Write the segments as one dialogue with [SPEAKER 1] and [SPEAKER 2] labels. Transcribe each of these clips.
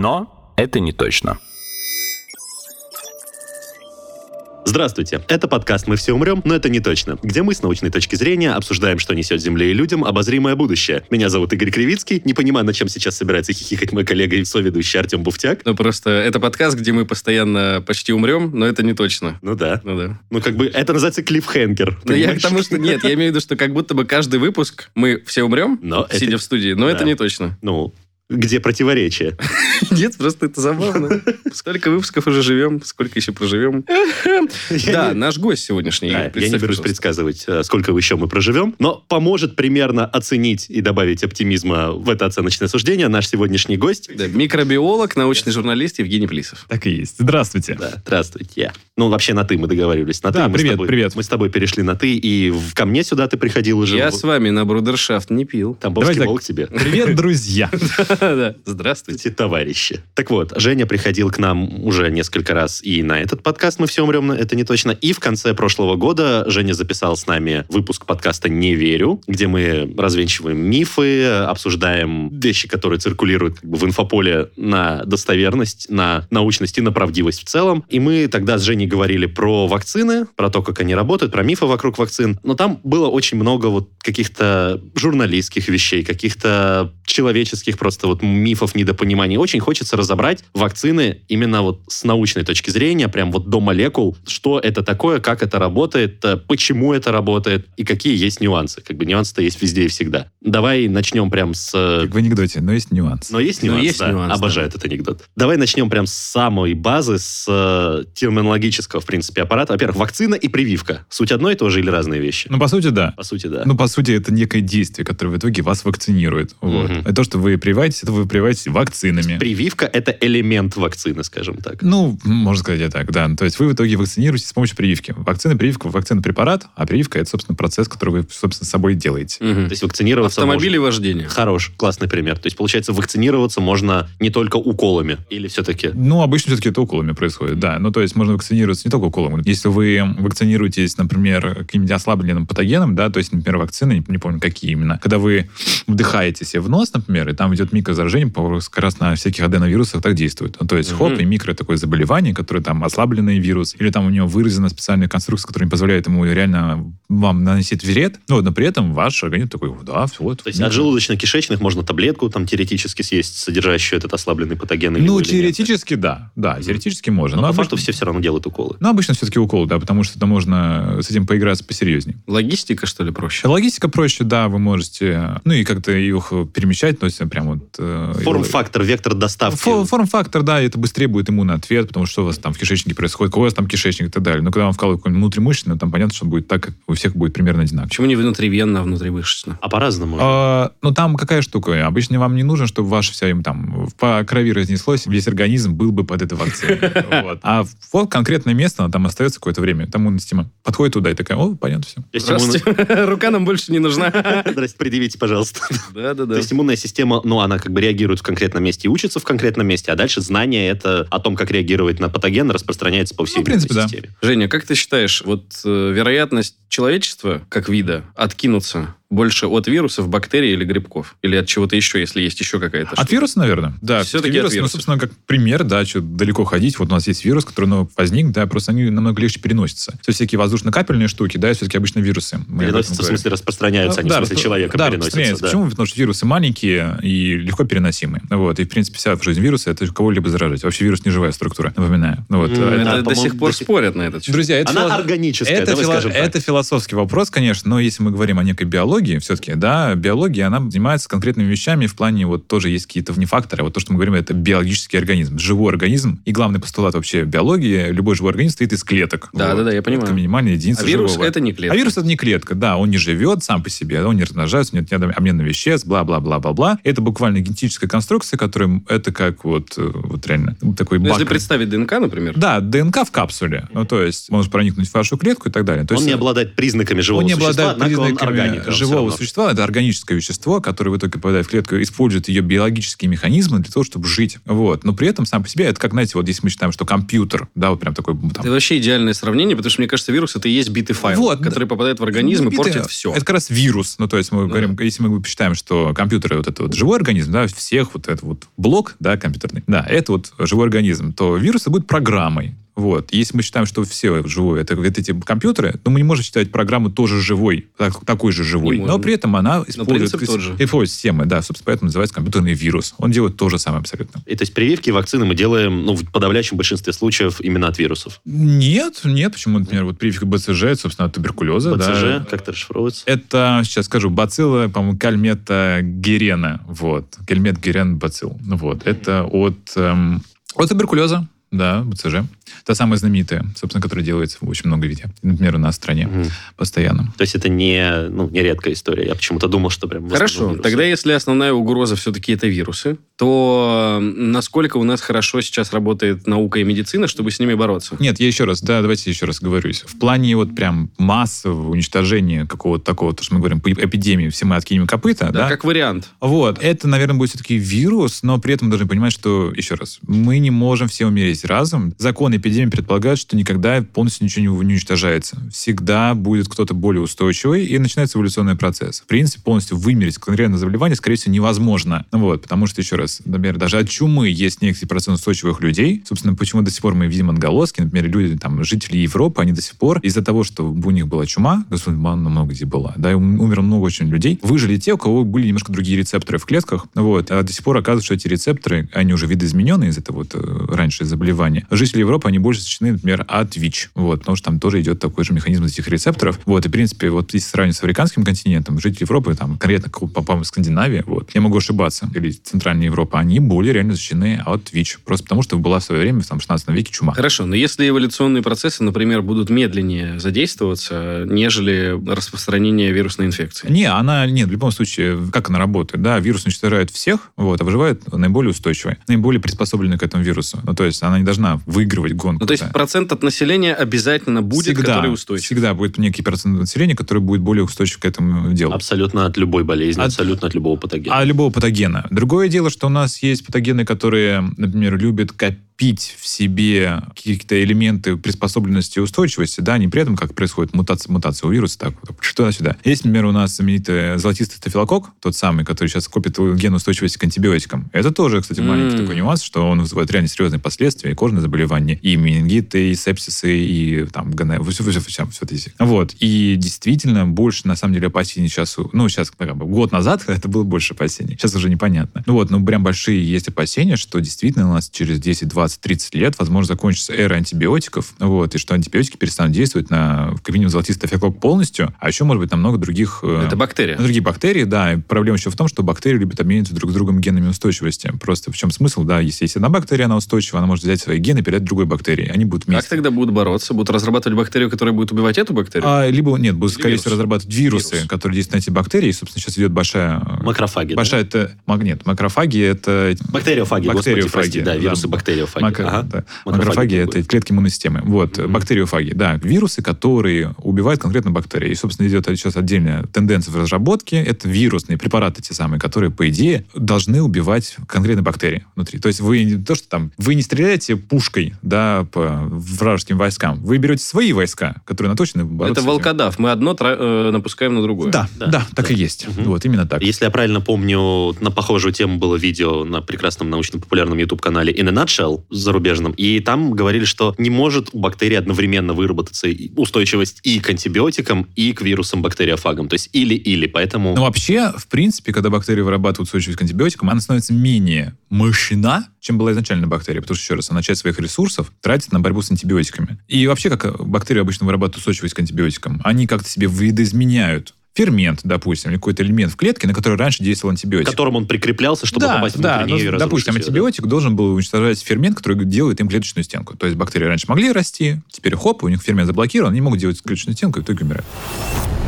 [SPEAKER 1] Но это не точно.
[SPEAKER 2] Здравствуйте, это подкаст «Мы все умрем, но это не точно», где мы с научной точки зрения обсуждаем, что несет Земле и людям обозримое будущее. Меня зовут Игорь Кривицкий, не понимаю, над чем сейчас собирается хихикать мой коллега и соведущий Артем Буфтяк.
[SPEAKER 3] Ну, просто это подкаст, где мы постоянно почти умрем, но это не точно.
[SPEAKER 2] Ну да.
[SPEAKER 3] Ну да.
[SPEAKER 2] Ну как бы это называется клиффхенгер.
[SPEAKER 3] Ну, я к тому, что... Нет, я имею в виду, что как будто бы каждый выпуск мы все умрем,
[SPEAKER 2] Но это-
[SPEAKER 3] сидя в студии, но это
[SPEAKER 2] Да.
[SPEAKER 3] не точно.
[SPEAKER 2] Ну, где противоречие?
[SPEAKER 3] Нет, просто это забавно. Сколько выпусков уже живем, сколько еще проживем. Да, наш гость сегодняшний.
[SPEAKER 2] Да, я не берусь предсказывать, э, сколько еще мы проживем, но поможет примерно оценить и добавить оптимизма в это оценочное суждение наш сегодняшний гость.
[SPEAKER 3] Микробиолог, научный журналист Евгений Плисов.
[SPEAKER 4] Так и есть. Здравствуйте.
[SPEAKER 2] Здравствуйте. Ну, вообще на «ты» мы договорились. На
[SPEAKER 4] Да,
[SPEAKER 2] «ты» мы с
[SPEAKER 4] привет,
[SPEAKER 2] тобой-
[SPEAKER 4] привет.
[SPEAKER 2] Мы с тобой перешли на «ты», и в- ко мне сюда ты приходил уже.
[SPEAKER 3] Я
[SPEAKER 2] в-
[SPEAKER 3] с вами на брудершафт не пил.
[SPEAKER 2] Тамбовский
[SPEAKER 4] Давай так.
[SPEAKER 2] волк тебе.
[SPEAKER 4] Привет, друзья.
[SPEAKER 3] Здравствуйте.
[SPEAKER 2] Товарищи. Так вот, Женя приходил к нам уже несколько раз и на этот подкаст «Мы все умрем», это не точно. И в конце прошлого года Женя записал с нами выпуск подкаста «Не верю», где мы развенчиваем мифы, обсуждаем вещи, которые циркулируют как бы в инфополе на достоверность, на научность и на правдивость в целом. И мы тогда с Женей говорили про вакцины, про то, как они работают, про мифы вокруг вакцин. Но там было очень много вот каких-то журналистских вещей, каких-то человеческих просто вот мифов, недопониманий. Очень хочется разобрать вакцины именно вот с научной точки зрения, прям вот до молекул, что это такое, как это работает, э, почему это работает и какие есть нюансы. Как бы нюансы-то есть везде и всегда. Давай начнем прям с... э,
[SPEAKER 4] Как в анекдоте, но есть нюанс.
[SPEAKER 2] но есть
[SPEAKER 3] Но
[SPEAKER 2] нюанс,
[SPEAKER 3] есть
[SPEAKER 2] да.
[SPEAKER 3] нюанс,
[SPEAKER 2] Обожаю этот анекдот. Давай начнем прям с самой базы, с э, терминологического, в принципе, аппарата. Во-первых, вакцина и прививка. Суть одно и то же или разные вещи?
[SPEAKER 4] Ну, по сути, да.
[SPEAKER 2] По сути, да.
[SPEAKER 4] Ну, по сути, это некое действие, которое в итоге вас вакцинирует. Вот.
[SPEAKER 2] Мгм.
[SPEAKER 4] И то, что вы прививаетесь, это вы прививаетесь вакцинами.
[SPEAKER 2] Прививка – это элемент вакцины, скажем так.
[SPEAKER 4] Ну, можно сказать и так, да. То есть вы в итоге вакцинируетесь с помощью прививки. Вакцина, прививка, вакцина препарат, а прививка это, собственно, процесс, который вы, собственно, с собой делаете.
[SPEAKER 3] Мгм.
[SPEAKER 2] То есть вакцинироваться
[SPEAKER 3] Автомобили
[SPEAKER 2] можно.
[SPEAKER 3] вождения.
[SPEAKER 2] Хорош, классный пример. То есть, получается, вакцинироваться можно не только уколами. Или все-таки...
[SPEAKER 4] Ну, обычно все-таки это уколами происходит, да. Ну, то есть можно вакцинироваться не только уколом. Если вы вакцинируетесь, например, каким-нибудь ослабленным патогеном, да, то есть, например, вакцины, не, помню, какие именно, когда вы вдыхаете себе в нос, например, и там идет микрозаражение, по- как раз на всяких аденовирусах так действует. Ну, то есть, хоп, и микро такое заболевание, которое там ослабленный вирус, или там у него выражена специальная конструкция, которая не позволяет ему реально вам наносить вред, ну, но при этом ваш организм такой, да, все, вот.
[SPEAKER 2] То есть от желудочно-кишечных можно таблетку там теоретически съесть, содержащую этот ослабленный патоген?
[SPEAKER 4] Ну, теоретически, да. Да, теоретически можно.
[SPEAKER 2] Но,
[SPEAKER 4] Но
[SPEAKER 2] по
[SPEAKER 4] обычно-
[SPEAKER 2] факту все все равно делают уколы.
[SPEAKER 4] Ну, обычно все-таки укол, да, потому что это можно с этим поиграться посерьезнее.
[SPEAKER 3] Логистика, что ли, проще?
[SPEAKER 4] Логистика проще, да, вы можете, ну, и как-то их перемещать, то есть прям вот... э,
[SPEAKER 2] Форм-фактор, вектор доставки.
[SPEAKER 4] Фо- Форм-фактор, да, это быстрее будет иммунный ответ, потому что у вас там в кишечнике происходит, у вас там кишечник и так далее. Но когда вам вкалывают какой-нибудь внутримышечно, там понятно, что будет так, как у всех будет примерно одинаково.
[SPEAKER 3] Почему не внутривенно, а внутривышечно?
[SPEAKER 2] А по-разному.
[SPEAKER 4] А, ну, там какая штука? Обычно вам не нужно, чтобы ваше все им там по крови разнеслось, весь организм был бы под этой вакциной. А вот конкретное место, оно там остается какое-то время. Там иммунная система подходит туда и такая, о, понятно все.
[SPEAKER 2] То
[SPEAKER 3] Здравствуйте. Рука нам больше не нужна.
[SPEAKER 2] Здрасте, предъявите, пожалуйста. То
[SPEAKER 3] Да-да-да.
[SPEAKER 2] есть иммунная система, ну, она как бы реагирует в конкретном месте и учится в конкретном месте, а дальше знание это о том, как реагировать на патоген, распространяется по всей
[SPEAKER 4] Ну, в принципе,
[SPEAKER 2] иммунной
[SPEAKER 4] да.
[SPEAKER 2] системе.
[SPEAKER 3] Женя, как ты считаешь, вот э, вероятность человечества, как вида, откинуться больше от вирусов, бактерий или грибков? Или от чего-то еще, если есть еще какая-то
[SPEAKER 4] От
[SPEAKER 3] штука?
[SPEAKER 4] вируса, наверное. Да,
[SPEAKER 3] Всё-таки
[SPEAKER 4] вирус,
[SPEAKER 3] от вируса.
[SPEAKER 4] Ну, собственно, как пример, да, что далеко ходить. Вот у нас есть вирус, который ну, возник, да, просто они намного легче переносятся. То есть всякие воздушно-капельные штуки, да, все-таки обычно вирусы. Мы
[SPEAKER 2] Переносится, в смысле, распространяются, они
[SPEAKER 4] Да,
[SPEAKER 2] в смысле человека
[SPEAKER 4] да,
[SPEAKER 2] переносятся.
[SPEAKER 4] распространяются.
[SPEAKER 2] да.
[SPEAKER 4] Почему? Потому что вирусы маленькие и легко переносимые. Вот. И, в принципе, вся жизнь вируса — это кого-либо заражать. Вообще вирус не живая структура, напоминаю. Ну Вот.
[SPEAKER 2] М,
[SPEAKER 4] Это-
[SPEAKER 3] Это
[SPEAKER 2] Да,
[SPEAKER 3] до сих пор
[SPEAKER 2] до сих-
[SPEAKER 3] спорят на этот счет.
[SPEAKER 4] Друзья, это,
[SPEAKER 2] Она
[SPEAKER 4] фило-
[SPEAKER 2] органическая,
[SPEAKER 4] это,
[SPEAKER 2] давай
[SPEAKER 4] фило-
[SPEAKER 2] скажем так.
[SPEAKER 4] это философский вопрос, конечно, но если мы говорим о некой биологии, биологии все-таки, да, биология, она занимается конкретными вещами в плане вот тоже есть какие-то внефакторы. Вот то, что мы говорим, это биологический организм, живой организм. И главный постулат вообще биологии, любой живой организм состоит из клеток.
[SPEAKER 3] Да,
[SPEAKER 4] Вот.
[SPEAKER 3] да, да, я понимаю.
[SPEAKER 4] Это минимальная единица
[SPEAKER 3] А вирус
[SPEAKER 4] живого.
[SPEAKER 3] это не клетка.
[SPEAKER 4] А вирус это не клетка, да, он не живет сам по себе, он не размножается, нет, нет обмена веществ, бла-бла-бла-бла-бла. Это буквально генетическая конструкция, которая, это как вот, э, вот реально такой
[SPEAKER 3] Ну,
[SPEAKER 4] бак.
[SPEAKER 3] если представить ДНК, например,
[SPEAKER 4] Да, ДНК в капсуле. Ну, то есть, может проникнуть в вашу клетку и так далее. То
[SPEAKER 2] Он
[SPEAKER 4] есть,
[SPEAKER 2] не обладает признаками живого
[SPEAKER 4] он не
[SPEAKER 2] существа,
[SPEAKER 4] обладает
[SPEAKER 2] однако он
[SPEAKER 4] признаками
[SPEAKER 2] всё
[SPEAKER 4] живого существа. Это органическое вещество, которое в итоге попадает в клетку, использует ее биологические механизмы для того, чтобы жить. Вот. Но при этом сам по себе, это как, знаете, вот если мы считаем, что компьютер, да, вот прям такой там,
[SPEAKER 3] это вообще идеальное сравнение, потому что, мне кажется, вирус это и есть битый файл,
[SPEAKER 4] Вот,
[SPEAKER 3] который попадает в организм и
[SPEAKER 4] Ну,
[SPEAKER 3] портит
[SPEAKER 4] битый-
[SPEAKER 3] все.
[SPEAKER 4] Это как раз вирус. Ну, то есть мы
[SPEAKER 3] Да.
[SPEAKER 4] говорим, если мы посчитаем, что компьютер вот это вот живой организм, да, всех вот этот вот блок, да, компьютерный, да, это вот живой организм, то вирус будет программой. Вот. Если мы считаем, что все живое, это вот эти компьютеры, то мы не можем считать программу тоже живой, так- такой же живой.
[SPEAKER 3] Не
[SPEAKER 4] Но
[SPEAKER 3] можем.
[SPEAKER 4] при этом она использует, использует системы, да, собственно, поэтому называется компьютерный вирус. Он делает то же самое абсолютно.
[SPEAKER 2] И то есть прививки вакцины мы делаем ну, в подавляющем большинстве случаев именно от вирусов.
[SPEAKER 4] Нет, нет, почему, например, вот прививка БЦЖ, собственно, от туберкулеза, да.
[SPEAKER 2] БЦЖ, как это расшифровывается?
[SPEAKER 4] Это, сейчас скажу, бацилла, по-моему, кальмета герена. Вот. Кальмет герен бацилл. Ну Вот. Это от, эм, от туберкулеза. Да, БЦЖ. Та самая знаменитая, собственно, которая делается в очень много виде. Например, у нас в стране
[SPEAKER 2] Мгм.
[SPEAKER 4] постоянно.
[SPEAKER 2] То есть это не, ну, не редкая история. Я почему-то думал, что прям...
[SPEAKER 3] Хорошо,
[SPEAKER 2] вирусы.
[SPEAKER 3] тогда если основная угроза все-таки это вирусы, то насколько у нас хорошо сейчас работает наука и медицина, чтобы с ними бороться?
[SPEAKER 4] Нет, я еще раз, да, давайте еще раз говорюсь. В плане вот прям массового уничтожения какого-то такого, то, что мы говорим, по эпидемии, все мы откинем копыта,
[SPEAKER 3] Да,
[SPEAKER 4] да?
[SPEAKER 3] как вариант.
[SPEAKER 4] Вот, это, наверное, будет все-таки вирус, но при этом мы должны понимать, что, еще раз, мы не можем все умереть разом. Закон эпидемии предполагает, что никогда полностью ничего не уничтожается. Всегда будет кто-то более устойчивый, и начинается эволюционный процесс. В принципе, полностью вымереть конкретное заболевание, скорее всего, невозможно. Вот, потому что, еще раз, например, даже от чумы есть некий процент устойчивых людей. Собственно, почему до сих пор мы видим отголоски, например, люди, там, жители Европы, они до сих пор из-за того, что у них была чума, она много где была, да, и ум- умерло много очень людей, выжили те, у кого были немножко другие рецепторы в клетках, вот, а до сих пор оказывается, что эти рецепторы, они уже видоизмененные из этого вот э, раньше заболевания. Жители Европы, они больше защищены, например, от ВИЧ, вот, потому что там тоже идет такой же механизм этих рецепторов, вот, и, в принципе, вот если сравнивать с африканским континентом, жители Европы, там, конкретно, по- по-моему, Скандинавия, вот, я могу ошибаться, или Центральная Европа, они более реально защищены от ВИЧ, просто потому что была в свое время, в там, 16 веке чума.
[SPEAKER 3] Хорошо, но если эволюционные процессы, например, будут медленнее задействоваться, нежели распространение вирусной инфекции?
[SPEAKER 4] Не, она, нет, в любом случае, как она работает? Да, вирус уничтожает всех, вот, а выживает наиболее устойчивая, наиболее приспособленная к этому вирусу. Ну, то есть она не должна выигрывать гонку.
[SPEAKER 3] Ну, то есть
[SPEAKER 4] да.
[SPEAKER 3] процент от населения обязательно будет,
[SPEAKER 4] всегда,
[SPEAKER 3] который устойчив.
[SPEAKER 4] Всегда будет некий процент населения, который будет более устойчив к этому делу.
[SPEAKER 2] Абсолютно от любой болезни,
[SPEAKER 4] От-
[SPEAKER 2] абсолютно от любого патогена.
[SPEAKER 4] А любого патогена. Другое дело, что у нас есть патогены, которые, например, любят копить в себе какие-то элементы приспособленности и устойчивости, да, не при этом, как происходит мутация, мутация у вируса, так, вот, туда-сюда. Есть, например, у нас знаменитый золотистый стафилококк, тот самый, который сейчас копит ген устойчивости к антибиотикам. Это тоже, кстати, маленький
[SPEAKER 3] М.
[SPEAKER 4] такой нюанс, что он вызывает реально серьезные последствия, и кожные заболевания, и менингиты, и сепсисы, и там, гона- все, все, все, все эти. Вот. И действительно, больше, на самом деле, опасений сейчас, ну, сейчас, как бы, год назад это было больше опасений. Сейчас уже непонятно. Ну вот, ну, прям большие есть опасения, что действительно у нас через 10, 20, 30 лет, возможно, закончится эра антибиотиков, вот, и что антибиотики перестанут действовать на, как минимум, золотистый стафилококк полностью, а еще, может быть, на много других... э,
[SPEAKER 3] Это бактерия.
[SPEAKER 4] на другие бактерии, да. И проблема еще в том, что бактерии любят обмениваться друг с другом генами устойчивости. Просто в чем смысл, да, если есть одна бактерия, она устойчива, она может взять свои гены и передать другой бактерии. Они будут
[SPEAKER 3] Как
[SPEAKER 4] вместе.
[SPEAKER 3] тогда будут бороться? Будут разрабатывать бактерию, которая будет убивать эту бактерию?
[SPEAKER 4] А, либо, нет, будут, скорее всего, разрабатывать вирусы,
[SPEAKER 3] Вирус.
[SPEAKER 4] которые действуют на эти бактерии. И, собственно, сейчас идет большая... э,
[SPEAKER 2] Макрофаги, да?
[SPEAKER 4] Большая это... маг- Нет, макрофаги это...
[SPEAKER 2] Бактериофаги, господи,
[SPEAKER 4] Бактериофаги,
[SPEAKER 2] прости, да,
[SPEAKER 4] да.
[SPEAKER 2] вирусы бактериофаги.
[SPEAKER 4] Мака-
[SPEAKER 2] Ага.
[SPEAKER 4] да.
[SPEAKER 2] Макрофаги
[SPEAKER 4] Макрофаги это клетки иммунной системы. Вот,
[SPEAKER 2] Мгм.
[SPEAKER 4] бактериофаги, да. Вирусы, которые убивают конкретно бактерии. И, собственно, идет сейчас отдельная тенденция в разработке. Это вирусные препараты те самые, которые, по идее, должны убивать конкретно бактерии внутри. То есть вы не то, что там, вы не стреляете пушкой, да, по вражеским войскам. Вы берете свои войска, которые наточены бороться
[SPEAKER 3] Это волкодав. Мы одно тра- э, напускаем на другое.
[SPEAKER 4] Да, да,
[SPEAKER 2] Да,
[SPEAKER 4] так
[SPEAKER 2] да.
[SPEAKER 4] и есть.
[SPEAKER 2] Мгм.
[SPEAKER 4] Вот, именно так.
[SPEAKER 2] Если я правильно помню, на похожую тему было видео на прекрасном научно-популярном YouTube-канале In a Nutshell зарубежном, и там говорили, что не может у бактерий одновременно выработаться устойчивость и к антибиотикам, и к вирусам-бактериофагам. То есть или-или, поэтому...
[SPEAKER 4] Но вообще, в принципе, когда бактерии вырабатывают устойчивость к антибиотикам, она становится менее мощна, чем была изначально бактерия. Потому что, еще раз, она часть своих ресурсов тратит на борьбу с антибиотиками. И вообще, как бактерии обычно вырабатывают устойчивость к антибиотикам, они как-то себе видоизменяют фермент, допустим, или какой-то элемент в клетке, на который раньше действовал
[SPEAKER 2] К
[SPEAKER 4] антибиотик.
[SPEAKER 2] которому он прикреплялся, чтобы
[SPEAKER 4] да,
[SPEAKER 2] попасть
[SPEAKER 4] да,
[SPEAKER 2] внутрь
[SPEAKER 4] ну,
[SPEAKER 2] нее и
[SPEAKER 4] допустим,
[SPEAKER 2] её, да?
[SPEAKER 4] антибиотик должен был уничтожать фермент, который делает им клеточную стенку. То есть бактерии раньше могли расти, теперь хоп, у них фермент заблокирован, они могут делать клеточную стенку и в итоге умирают.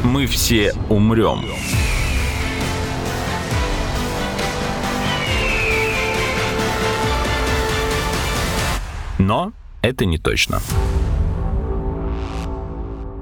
[SPEAKER 1] Мы все умрем. Но это не точно.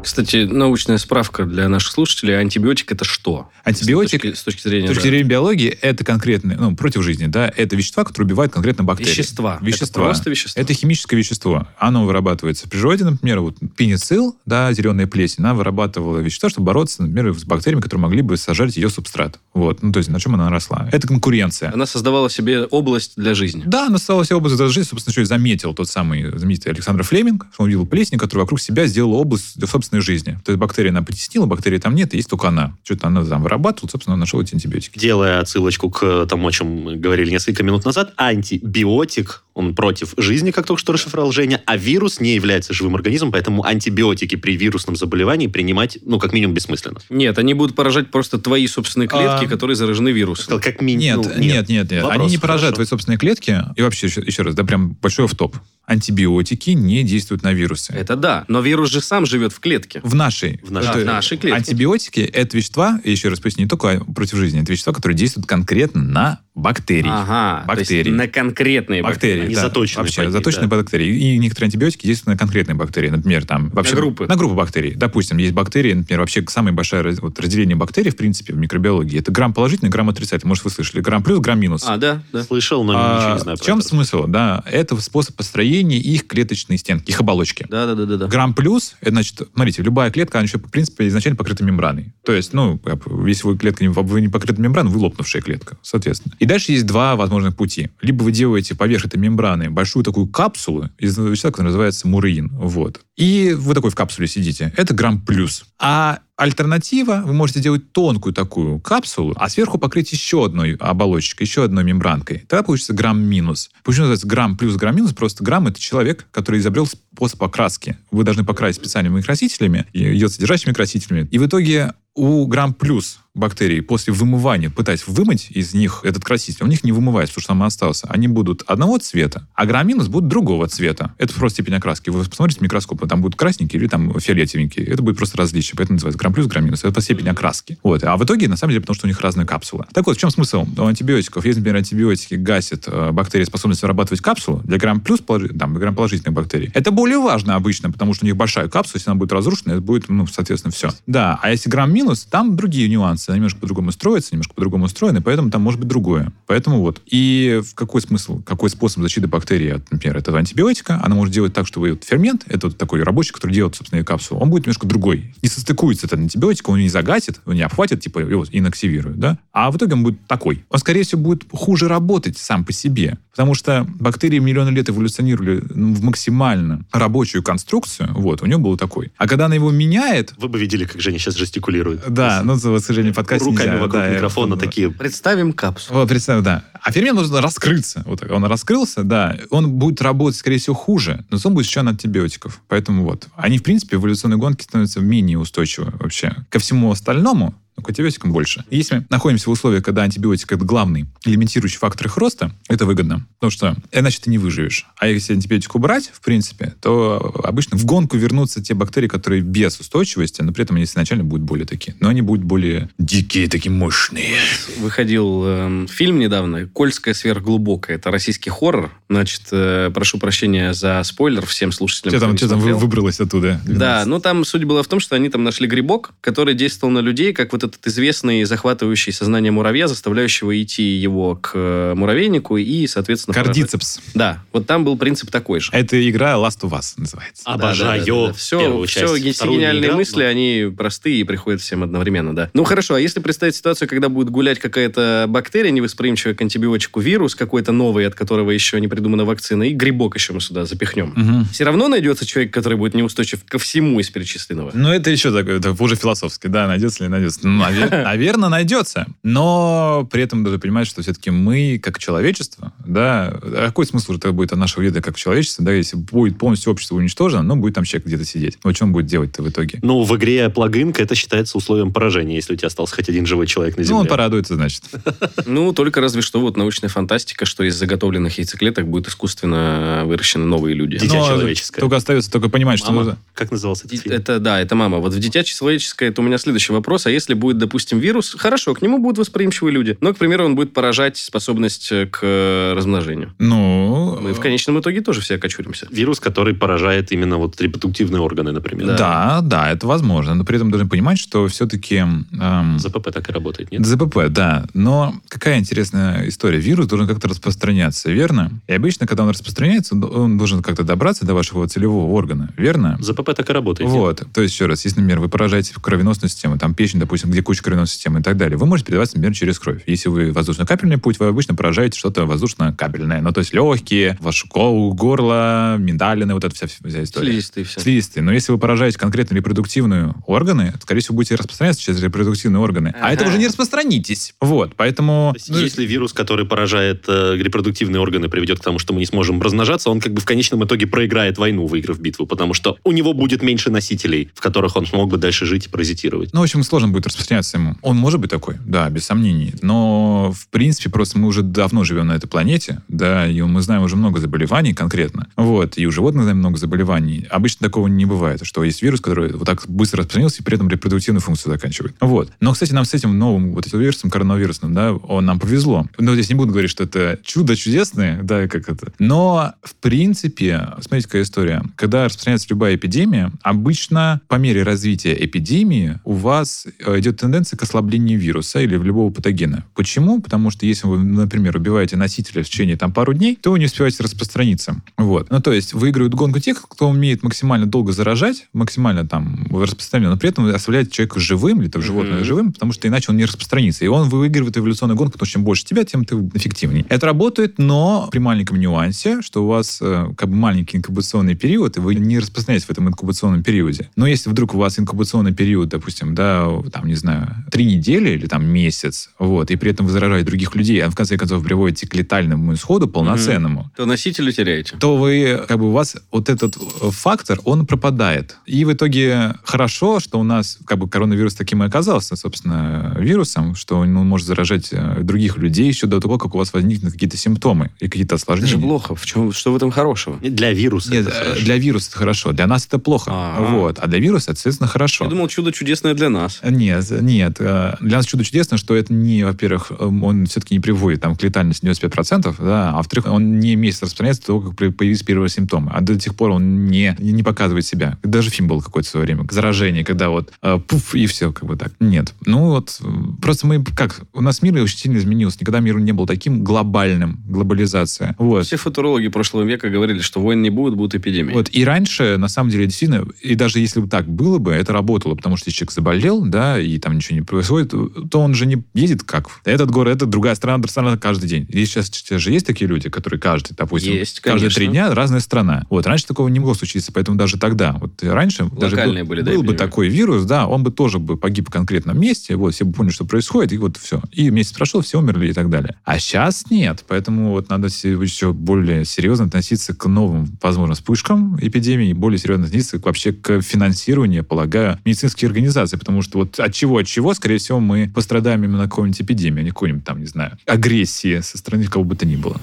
[SPEAKER 3] Кстати, научная справка для наших слушателей. Антибиотик это что?
[SPEAKER 4] Антибиотик
[SPEAKER 3] С точки, с точки зрения...
[SPEAKER 4] С точки
[SPEAKER 3] да.
[SPEAKER 4] зрения биологии, это конкретные, ну, против жизни, да, это вещества, которые убивают конкретно бактерии.
[SPEAKER 3] Вещества. Это
[SPEAKER 4] Вещества.
[SPEAKER 3] просто вещества.
[SPEAKER 4] Это химическое вещество. Оно вырабатывается в природе, например, вот пеницилл, да, зеленая плесень, она вырабатывала вещества, чтобы бороться, например, с бактериями, которые могли бы сожрать ее субстрат. Вот, ну, то есть на чем она росла. Это конкуренция.
[SPEAKER 3] Она создавала себе область для жизни.
[SPEAKER 4] Да, она стала себе область для жизни, собственно, что и заметил тот самый знаменитый Александр Флеминг, что он увидел плесень, которая вокруг себя сделала область для собственной жизни. То есть бактерии она потеснила, бактерии там нет, есть только она. Что-то она там вырабатывала, собственно, он нашел эти антибиотики.
[SPEAKER 2] Делая отсылочку к тому, о чем мы говорили несколько минут назад, антибиотик, он против жизни, как только что расшифровал Женя, а вирус не является живым организмом, поэтому антибиотики при вирусном заболевании принимать, ну, как минимум, бессмысленно.
[SPEAKER 3] Нет, они будут поражать просто твои собственные клетки,
[SPEAKER 4] А,
[SPEAKER 3] которые заражены вирусом.
[SPEAKER 2] Сказал, как
[SPEAKER 4] Нет,
[SPEAKER 2] минимум.
[SPEAKER 4] нет, нет, нет.
[SPEAKER 2] Вопрос,
[SPEAKER 4] Они не поражают
[SPEAKER 2] хорошо.
[SPEAKER 4] твои собственные клетки. И вообще, еще, еще раз, да, прям большой топ. Антибиотики не действуют на вирусы.
[SPEAKER 3] Это да. Но вирус же сам живет в клетке.
[SPEAKER 4] В нашей.
[SPEAKER 2] В нашей.
[SPEAKER 3] Да, в нашей клетке.
[SPEAKER 4] Антибиотики – это вещества, еще раз поясню, не только против жизни, это вещества, которые действуют конкретно на бактерии.
[SPEAKER 3] Ага. то есть
[SPEAKER 4] Бактерии.
[SPEAKER 3] на конкретные
[SPEAKER 4] Бактерии,
[SPEAKER 2] Они
[SPEAKER 4] да,
[SPEAKER 2] заточены
[SPEAKER 4] вообще,
[SPEAKER 2] под
[SPEAKER 4] заточены
[SPEAKER 2] да.
[SPEAKER 4] по бактерии. И некоторые антибиотики действуют на конкретные бактерии. Например, там вообще...
[SPEAKER 3] группы.
[SPEAKER 4] На группы бактерий. Допустим, есть бактерии, например, вообще самое большое вот, разделение бактерий, в принципе, в микробиологии. Это грамм положительный, грамм отрицательный. Может, вы слышали. Грамм плюс, грамм минус.
[SPEAKER 3] А, да, да.
[SPEAKER 2] Слышал, но
[SPEAKER 4] А,
[SPEAKER 2] ничего не знаю.
[SPEAKER 4] в чем
[SPEAKER 2] это.
[SPEAKER 4] смысл? Да, это способ построения их клеточной стенки, их оболочки.
[SPEAKER 3] Да, да, да, да, да.
[SPEAKER 4] Грамм плюс, это значит, смотрите, любая клетка, она еще, в принципе, изначально покрыта мембраной. То есть, ну, если вы клетка не, вы не покрыта мембраной, вы лопнувшая клетка, соответственно. И дальше есть два возможных пути. Либо вы делаете поверх этой мембраны большую такую капсулу из вещества, которая называется муреин. Вот. И вы такой в капсуле сидите. Это грамм плюс. А альтернатива, вы можете сделать тонкую такую капсулу, а сверху покрыть еще одной оболочкой, еще одной мембранкой. Тогда получится грамм минус. Почему называется грамм плюс, грамм минус? Просто грамм — это человек, который изобрел способ окраски. Вы должны покрасить специальными красителями, йод-содержащими красителями. И в итоге у грамм плюс бактерий после вымывания, пытаясь вымыть из них этот краситель, у них не вымывается, потому что там остался. Они будут одного цвета, а грамм минус будут другого цвета. Это просто степень окраски. Вы посмотрите в микроскоп, там будут красненькие или там фиолетовенькие. Это будет просто различие. Поэтому называется грамм плюс, грамм минус. Это по степени окраски. Вот. А в итоге, на самом деле, потому что у них разная капсула. Так вот, в чем смысл у антибиотиков? Если, например, антибиотики гасят э, бактерии способность вырабатывать капсулу для грамм плюс, там, для грамм положительных бактерий, это более важно обычно, потому что у них большая капсула, если она будет разрушена, это будет, ну, соответственно, все. Да, а если грамм минус, там другие нюансы. Они немножко по-другому строятся, немножко по-другому устроены, поэтому там может быть другое. Поэтому вот. И в какой смысл, какой способ защиты бактерии от, например, этого антибиотика? Она может делать так, что вы вот фермент, это вот такой рабочий, который делает, собственно, и капсулу, он будет немножко другой. Не состыкуется этот антибиотик, он не загасит, он не обхватит, типа, его инактивирует, да? А в итоге он будет такой. Он, скорее всего, будет хуже работать сам по себе. Потому что бактерии миллионы лет эволюционировали ну, в максимально рабочую конструкцию, вот, у него был такой. А когда она его меняет,
[SPEAKER 2] Вы бы видели, как Женя сейчас жестикулирует.
[SPEAKER 4] да, ну, к сожалению, подкаст
[SPEAKER 2] Руками
[SPEAKER 4] нельзя,
[SPEAKER 2] вокруг
[SPEAKER 4] да, я-
[SPEAKER 2] микрофона такие.
[SPEAKER 3] Представим капсулу.
[SPEAKER 4] Вот, представь, да. А фермент должен раскрыться. Вот так. Он раскрылся, да. Он будет работать, скорее всего, хуже, но он будет еще от антибиотиков. Поэтому вот. Они, в принципе, в эволюционной гонке становятся менее устойчивы вообще ко всему остальному, но к антибиотикам больше. Если мы находимся в условиях, когда антибиотик это главный элементирующий фактор их роста, это выгодно. Потому что иначе ты не выживешь. А если антибиотик убрать, в принципе, то обычно в гонку вернутся те бактерии, которые без устойчивости, но при этом они изначально будут более такие. Но они будут более дикие, такие мощные.
[SPEAKER 3] Выходил эм, фильм недавно «Кольская сверхглубокая». Это российский хоррор. Значит, э, прошу прощения за спойлер всем слушателям.
[SPEAKER 4] Что там, что там выбралось оттуда?
[SPEAKER 3] Да, ну там суть была в том, что они там нашли грибок, который действовал на людей, как вот этот известный захватывающий сознание муравья, заставляющего идти его к э, муравейнику и, соответственно... поражать.
[SPEAKER 4] Кардицепс.
[SPEAKER 3] Да, вот там был принцип такой же.
[SPEAKER 4] Это игра Last of Us называется.
[SPEAKER 2] Обожаю
[SPEAKER 3] Все,
[SPEAKER 2] первую
[SPEAKER 3] все,
[SPEAKER 2] часть.
[SPEAKER 3] все
[SPEAKER 2] не
[SPEAKER 3] гениальные
[SPEAKER 2] играл,
[SPEAKER 3] мысли,
[SPEAKER 2] но-
[SPEAKER 3] они простые и приходят всем одновременно, да. Ну хорошо, а если представить ситуацию, когда будет гулять какая-то бактерия, невосприимчивая к антибиотику, вирус какой-то новый, от которого еще не придумана вакцина, и грибок еще мы сюда запихнем.
[SPEAKER 4] Мгм.
[SPEAKER 3] Все равно найдется человек, который будет неустойчив ко всему из перечисленного.
[SPEAKER 4] Ну, это еще такое, это уже философски, да, найдется ли найдется. Ну, навер- наверное, найдется. Но при этом даже понимать, что все-таки мы, как человечество, да, а какой смысл это будет от нашего вида как человечества, да, если будет полностью общество уничтожено, ну, будет там человек где-то сидеть. Ну, что он будет делать-то в итоге?
[SPEAKER 2] Ну, в игре плагинка это считается условием поражения, если у тебя остался хоть один живой человек на Земле.
[SPEAKER 4] Ну, он порадуется, значит.
[SPEAKER 3] Ну, только разве что вот научная фантастика, что из заготовленных яйцеклеток будут искусственно выращены новые люди.
[SPEAKER 2] Дитя человеческое.
[SPEAKER 4] Только остается только понимать, что... Нужно-
[SPEAKER 2] Как назывался этот фильм?
[SPEAKER 3] Это, да, это мама. Вот в дитя человеческое, это у меня следующий вопрос. А если будет, допустим, вирус, хорошо, к нему будут восприимчивые люди. Но, к примеру, он будет поражать способность э, к э, размножению.
[SPEAKER 4] Ну...
[SPEAKER 3] Мы в конечном итоге тоже все окочуримся.
[SPEAKER 2] Вирус, который поражает именно вот репродуктивные органы, например.
[SPEAKER 3] Да.
[SPEAKER 4] Да, да, это возможно. Но при этом должны понимать, что все-таки... эм,
[SPEAKER 2] ЗПП так и работает, нет?
[SPEAKER 4] ЗПП, да. Но какая интересная история. Вирус должен как-то распространяться, верно? И обычно, когда он распространяется, он- должен как-то добраться до вашего целевого органа, верно?
[SPEAKER 2] ЗПП так и работает. нет?
[SPEAKER 4] Вот. То есть, еще раз, если, например, вы поражаете кровеносную систему, там печень, допустим, где куча кровеносной системы и так далее, вы можете передаваться, например, через кровь. Если вы воздушно-капельный путь, вы обычно поражаете что-то воздушно-капельное. Ну, то есть легкие, ваше ко- горло, миндалины, вот эта вся, вся история.
[SPEAKER 3] Слизистые все.
[SPEAKER 4] Слизистые. Но если вы поражаете конкретно репродуктивные органы, то, скорее всего, будете распространяться через репродуктивные органы. А это
[SPEAKER 3] Ага.
[SPEAKER 4] уже не распространитесь. Вот, поэтому...
[SPEAKER 2] То есть,
[SPEAKER 4] ну,
[SPEAKER 2] если вирус, который поражает э, репродуктивные органы, приведет к тому, что мы не сможем размножаться, он как бы в конечном итоге проиграет войну, выиграв битву, потому что у него будет меньше носителей, в которых он смог бы дальше жить и паразитировать.
[SPEAKER 4] Ну, в общем, сложно будет распространяться ему. Он может быть такой, да, без сомнений. Но, в принципе, просто мы уже давно живем на этой планете, да, и мы знаем уже много заболеваний конкретно. Вот, и у животных знаем много заболеваний. Обычно такого не бывает, что есть вирус, который вот так быстро распространился и при этом репродуктивную функцию заканчивает. Вот. Но, кстати, нам с этим новым вот этим вирусом, коронавирусным, да, он, нам повезло. Но здесь не буду говорить, что это чудо чудесное, да, как это. Но, в принципе, смотрите, какая история. Когда распространяется любая эпидемия, обычно по мере развития эпидемии у вас э, идет тенденция к ослаблению вируса или любого патогена. Почему? Потому что если вы, например, убиваете носителя в течение там пару дней, то вы не успеваете распространиться. Вот. Ну, то есть выигрывают гонку тех, кто умеет максимально долго заражать, максимально там распространен, но при этом оставляет человека живым, или там животное
[SPEAKER 3] Мгм.
[SPEAKER 4] живым, потому что иначе он не распространится. И он выигрывает эволюционную гонку, потому что чем больше тебя, тем ты эффективнее. Это работает, но при маленьком нюансе, что у вас э, как бы маленький инкубационный период, и вы не распространяетесь в этом инкубационном периоде. Но если вдруг у вас инкубационный период, допустим, да, там, не знаю, три недели или там месяц, вот, и при этом вы заражаете других людей, а в конце концов приводите к летальному исходу полноценному,
[SPEAKER 3] То носителю теряете.
[SPEAKER 4] то вы, как бы у вас вот этот э, фактор, он пропадает. И в итоге хорошо, что у нас как бы коронавирус таким и оказался, собственно, вирусом, что он может заражать э, других людей еще до того, как у вас возникнут какие-то симптомы и какие-то
[SPEAKER 3] Это
[SPEAKER 4] осложнения.
[SPEAKER 3] же плохо. В чем, что в этом хорошего?
[SPEAKER 2] Для вируса
[SPEAKER 4] Нет,
[SPEAKER 2] это
[SPEAKER 4] э, для вируса это хорошо, для нас это плохо.
[SPEAKER 3] А-а.
[SPEAKER 4] Вот. А для вируса, это, соответственно, хорошо.
[SPEAKER 3] Я думал, чудо чудесное для нас.
[SPEAKER 4] Нет, нет. э, Для нас чудо чудесно, что это не, во-первых, эм, он все-таки не приводит там, к летальности 95%, да, а во-вторых, он не месяц распространяется до того, как появились первые симптомы. А до тех пор он не, не показывает себя. Даже фильм был какой-то в свое время. Заражение, когда вот э, пуф, и все, как бы так. Нет. Ну вот, э, просто мы как, у нас мир очень сильно изменился. Никогда мир не был таким глобальным, глобализация. Вот.
[SPEAKER 3] Все футурологи прошлого века говорили, что войн не будет, будут эпидемии.
[SPEAKER 4] Вот, и раньше, на самом деле, действительно, и даже если бы так было бы, это работало, потому что если человек заболел, да, и там ничего не происходит, то он же не едет как этот город, это другая страна, страна каждый день. И сейчас, сейчас же есть такие люди, которые каждый, допустим,
[SPEAKER 3] Есть,
[SPEAKER 4] каждые три дня разная страна. Вот, раньше такого не могло случиться, поэтому даже тогда, вот раньше даже
[SPEAKER 3] Локальные
[SPEAKER 4] был,
[SPEAKER 3] были, да,
[SPEAKER 4] был бы такой вирус, да, он бы тоже бы погиб в конкретном месте, вот, все бы поняли, что происходит, и вот все. И месяц прошел, все умерли и так далее. А сейчас нет, поэтому вот надо се- еще более серьезно относиться к новым, возможно, вспышкам эпидемии, более серьезно относиться вообще к финансированию, полагаю, медицинских организаций, потому что вот от чего, от чего, скорее всего, мы пострадаем именно какой-нибудь эпидемии, а не какой-нибудь там, не знаю, агрессии со стороны кого бы то ни было.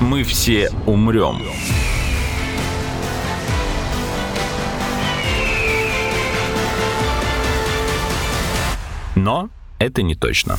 [SPEAKER 1] Мы все умрем. Но это не точно.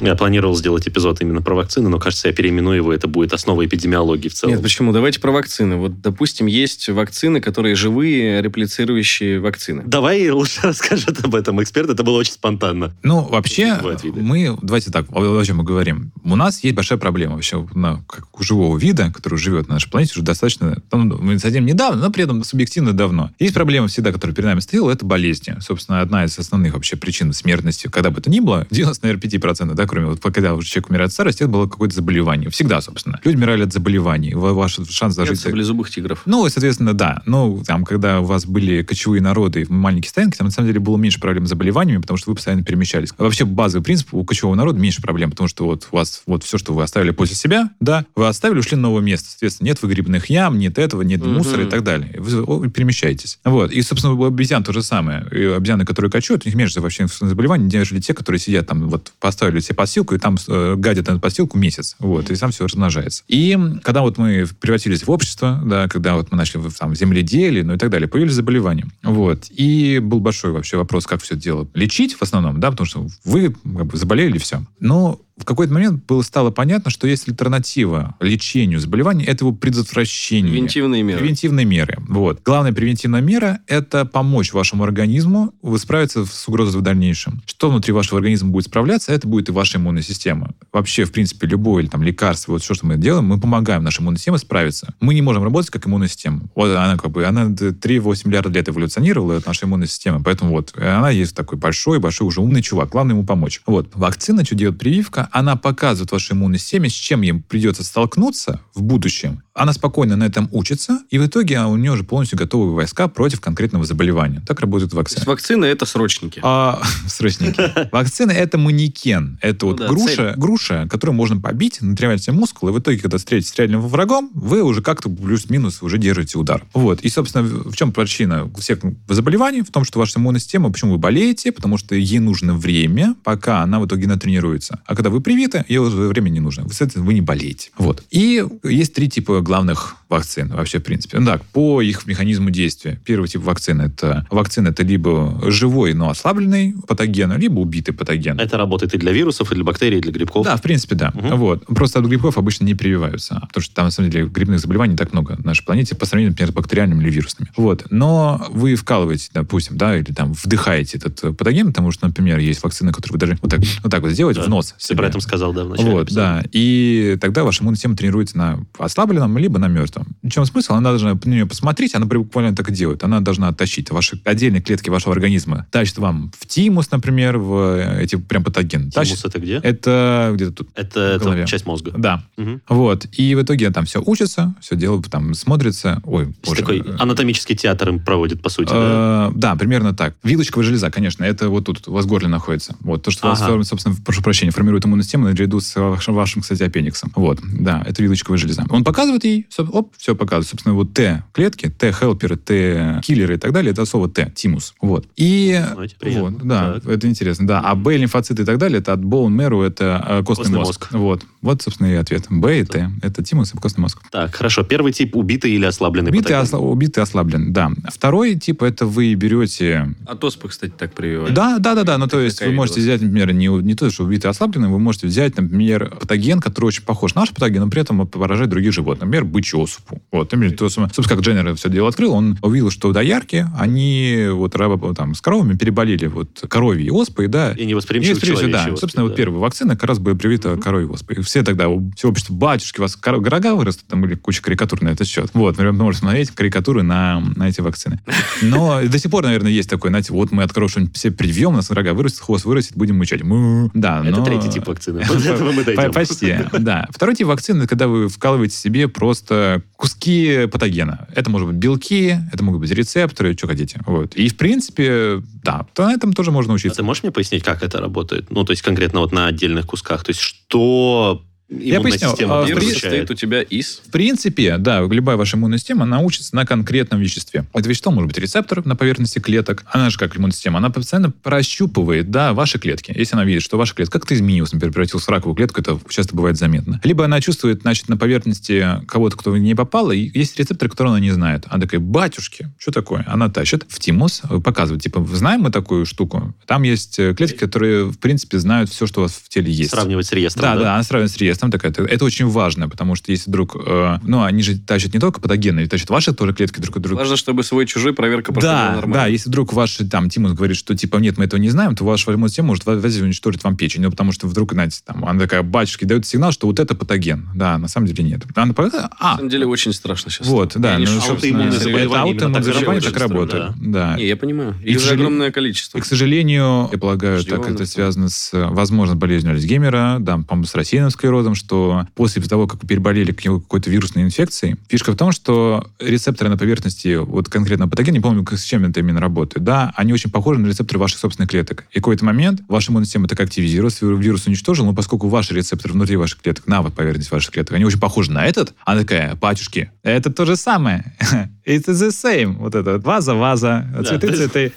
[SPEAKER 2] Я планировал сделать эпизод именно про вакцины, но, кажется, я переименую его, это будет основа эпидемиологии в целом.
[SPEAKER 3] Нет, почему? Давайте про вакцины. Вот, допустим, есть вакцины, которые живые, реплицирующие вакцины.
[SPEAKER 2] Давай лучше расскажет об этом эксперт, это было очень спонтанно.
[SPEAKER 4] Ну, вообще, мы, давайте так, о, о чем мы говорим. У нас есть большая проблема вообще на, как у живого вида, который живет на нашей планете уже достаточно, ну, мы совсем недавно, но при этом субъективно давно. Есть проблема всегда, которая перед нами стояла, это болезни. Собственно, одна из основных вообще причин смертности, когда бы то ни было, 90, наверное, 5%, да, да, кроме вот когда уже человек умирает от старости, это было какое-то заболевание. Всегда, собственно. Люди умирали от заболеваний. Ваш шанс
[SPEAKER 3] Нет
[SPEAKER 4] дожить...
[SPEAKER 3] саблезубых тигров.
[SPEAKER 4] Ну, и, соответственно, да. Ну, там, когда у вас были кочевые народы, маленькие стоянки, там, на самом деле, было меньше проблем с заболеваниями, потому что вы постоянно перемещались. А вообще, базовый принцип, у кочевого народа меньше проблем, потому что вот у вас вот все, что вы оставили после себя, да, вы оставили, ушли на новое место. Соответственно, нет выгребных ям, нет этого, нет
[SPEAKER 3] Мгм.
[SPEAKER 4] мусора и так далее. Вы, вы перемещаетесь. Вот. И, собственно, у обезьян то же самое. И обезьяны, которые кочуют, у них меньше вообще заболеваний, нежели те, которые сидят там, вот, поставили себе подстилку, и там э, гадят на эту подстилку месяц. Вот. И там все размножается. И когда вот мы превратились в общество, да, когда вот мы начали там, земледелие, ну и так далее, появились заболевания. Вот. И был большой вообще вопрос, как все это дело лечить в основном, да, потому что вы как бы, заболели, все. Но в какой-то момент было стало понятно, что есть альтернатива лечению заболевания, это его предотвращение.
[SPEAKER 3] Превентивные меры.
[SPEAKER 4] Превентивные меры. Вот. Главная превентивная мера – это помочь вашему организму справиться с угрозой в дальнейшем. Что внутри вашего организма будет справляться, это будет и ваша иммунная система. Вообще, в принципе, любое там, лекарство, вот все, что мы делаем, мы помогаем нашей иммунной системе справиться. Мы не можем работать как иммунная система. Вот она как бы, она 3-8 миллиарда лет эволюционировала, это наша иммунная система. Поэтому вот, она есть такой большой, большой уже умный чувак. Главное ему помочь. Вот. Вакцина, что делает прививка, она показывает вашей иммунной системе, с чем ей придется столкнуться в будущем. Она спокойно на этом учится, и в итоге у нее уже полностью готовы войска против конкретного заболевания. Так работает
[SPEAKER 3] То есть вакцины это срочники.
[SPEAKER 4] А, срочники. Вакцина это манекен. Это вот
[SPEAKER 3] Ну да,
[SPEAKER 4] груша,
[SPEAKER 3] цель.
[SPEAKER 4] груша, которую можно побить, натренировать себе мускулы, и в итоге, когда встретитесь с реальным врагом, вы уже как-то плюс-минус уже держите удар. Вот. И, собственно, в в чем причина всех заболеваний? В том, что ваша иммунная система, почему вы болеете? Потому что ей нужно время, пока она в итоге натренируется. А когда вы привиты, ей уже время не нужно. Вы, соответственно, вы не болеете. Вот. И есть три типа главных вакцин вообще, в принципе. Ну, так, по их механизму действия. Первый тип вакцины это вакцина это либо живой, но ослабленный патоген, либо убитый патоген.
[SPEAKER 2] Это работает и для вирусов, и для бактерий, и для грибков.
[SPEAKER 4] Да, в принципе, да.
[SPEAKER 2] Мгм.
[SPEAKER 4] Вот. Просто от грибков обычно не прививаются, потому что там, на самом деле, грибных заболеваний так много на нашей планете по сравнению, например, с бактериальными или вирусными. Вот. Но вы вкалываете, допустим, да, или там вдыхаете этот патоген, потому что, например, есть вакцины, которые вы даже вот так вот, так вот сделаете
[SPEAKER 2] Да.
[SPEAKER 4] в нос.
[SPEAKER 2] Ты
[SPEAKER 4] себе.
[SPEAKER 2] про это сказал, да, в начале
[SPEAKER 4] Вот, да. И тогда ваша иммунная система тренируется на ослабленном, либо на мертвом. В чем смысл? Она должна на нее посмотреть, она буквально так и делает. Она должна оттащить ваши отдельные клетки вашего организма. Тащит вам в тимус, например, в э, эти прям патогены. Тащит.
[SPEAKER 2] Тимус это где?
[SPEAKER 4] Это где-то тут.
[SPEAKER 2] Это, это часть мозга.
[SPEAKER 4] Да.
[SPEAKER 2] Мгм.
[SPEAKER 4] Вот. И в итоге там все учится, все делает, там смотрится. Ой, боже.
[SPEAKER 2] такой анатомический театр им проводит, по сути, да?
[SPEAKER 4] Э, Да, примерно так. Вилочковая железа, конечно, это вот тут, у вас в горле находится. Вот, то, что у вас,
[SPEAKER 2] Ага.
[SPEAKER 4] собственно, прошу прощения, формирует иммунную систему наряду с вашим, вашим, кстати, аппендиксом. Вот, да, это вилочковая железа. Он показывает ей, соб- оп, все показывает. Собственно, вот Т-клетки, Т-хелперы, Т-киллеры и так далее, это слово Т, тимус. Вот. И...
[SPEAKER 2] Знаете, приятно.
[SPEAKER 4] Вот, да,
[SPEAKER 2] Так.
[SPEAKER 4] это интересно. Да, а Б, лимфоциты и так далее, это от bone marrow, это э, костный,
[SPEAKER 2] Костный
[SPEAKER 4] мозг.
[SPEAKER 2] мозг.
[SPEAKER 4] Вот. Вот, собственно, и ответ. Б и Т. Это тимус и костный мозг.
[SPEAKER 2] Так, хорошо. Первый тип убитый или ослабленный
[SPEAKER 4] Убитый, осла- убитый ослаблен, да. Второй тип, это вы берете
[SPEAKER 3] От оспы, кстати, так прививают.
[SPEAKER 4] да, да, да, да. Ну, то есть вы можете взять, например, не, не то, что убитый ослабленный, вы можете взять, например, патоген, который очень похож на наш патоген, но при этом поражает других животных. Например, бычью оспу. Вот, например, то, собственно, как Дженнер все дело открыл, он увидел, что доярки, они вот там, с коровами переболели вот коровьей оспой, да,
[SPEAKER 2] И не
[SPEAKER 4] и,
[SPEAKER 2] восприимчивый
[SPEAKER 4] скорее всего, да.
[SPEAKER 2] человечий
[SPEAKER 4] Собственно,
[SPEAKER 2] оспе,
[SPEAKER 4] вот
[SPEAKER 2] да.
[SPEAKER 4] первая вакцина как раз была привита коровьей оспой. И все тогда, все общество, батюшки, у вас кор- рога вырастут, там были куча карикатур на этот счет. Вот, например, можно смотреть карикатуры на, на эти вакцины. Но до сих пор, наверное, есть такое, знаете, вот мы от коров что-нибудь все привьем, у нас рога вырастет, хвост вырастет, будем мычать. Му. Да,
[SPEAKER 2] Это
[SPEAKER 4] но-
[SPEAKER 2] третий тип вакцины. Мы.
[SPEAKER 4] Почти, да. Второй тип вакцины, это когда вы вкалываете себе просто куски патогена. Это может быть белки, это могут быть рецепторы, что хотите. Вот. И, в принципе, да, то на этом тоже можно
[SPEAKER 2] А
[SPEAKER 4] учиться.
[SPEAKER 2] ты можешь мне пояснить, как это работает? Ну, то есть конкретно вот на отдельных кусках. То есть что иммунная
[SPEAKER 4] поясню.
[SPEAKER 2] система
[SPEAKER 4] А,
[SPEAKER 3] Вирус состоит у тебя из...
[SPEAKER 4] В принципе, да, любая ваша иммунная система научится на конкретном веществе. Это вещество может быть рецептор на поверхности клеток. Она же как иммунная система, она постоянно прощупывает, да, ваши клетки. Если она видит, что ваша клетка как-то изменилась, например, превратилась в раковую клетку, это часто бывает заметно. Либо она чувствует, значит, на поверхности кого-то, кто не попал, и есть рецепторы, которые она не знает. Она такая, батюшки, что такое? Она тащит в тимус, э, показывает, типа, знаем мы такую штуку? Там есть э, клетки, которые, в принципе, знают все, что у вас в теле есть.
[SPEAKER 2] Сравнивать с реестром,
[SPEAKER 4] Да,
[SPEAKER 2] да?
[SPEAKER 4] да, она сравнивает с реестром. Интересно. Такая, это, это очень важно, потому что если вдруг... Э, ну, они же тащат не только патогены, они тащат ваши тоже клетки друг от друга.
[SPEAKER 3] Важно, чтобы свой-чужой проверка проходила
[SPEAKER 4] Да,
[SPEAKER 3] нормально.
[SPEAKER 4] да, если вдруг ваш там Тимус говорит, что типа нет, мы этого не знаем, то ваш иммунная система может возьти уничтожить вам печень. Ну, потому что вдруг, знаете, там, она такая, батюшки, дает сигнал, что вот это патоген. Да, на самом деле нет. Она,
[SPEAKER 3] На
[SPEAKER 4] а,
[SPEAKER 3] самом деле очень страшно сейчас.
[SPEAKER 4] вот, да. Ну, собственно,
[SPEAKER 2] аутоиммунные
[SPEAKER 4] это
[SPEAKER 2] заболевания именно так
[SPEAKER 4] аутоиммунные заболевания
[SPEAKER 2] очень
[SPEAKER 4] так
[SPEAKER 2] быстро,
[SPEAKER 4] работают. Да.
[SPEAKER 3] Не, я понимаю.
[SPEAKER 4] И,
[SPEAKER 3] Их же огромное количество.
[SPEAKER 4] И, к сожалению, я полагаю,
[SPEAKER 3] Ждем
[SPEAKER 4] так это связано с, возможно, болезнью Альцгеймера, да, по-моему, с рассеянным склерозом, что после того, как вы переболели какой- какой-то вирусной инфекцией, фишка в том, что рецепторы на поверхности вот конкретно патогена, не помню, как- с чем это именно работает, да, они очень похожи на рецепторы ваших собственных клеток. И в какой-то момент ваша иммунная система так активизировалась, вир- вирус уничтожил, но поскольку ваши рецепторы внутри ваших клеток, на вот поверхность ваших клеток, они очень похожи на этот, она такая, батюшки, это то же самое. It's the same. Вот это вот ваза, ваза, цветы,
[SPEAKER 2] то есть-
[SPEAKER 4] цветы.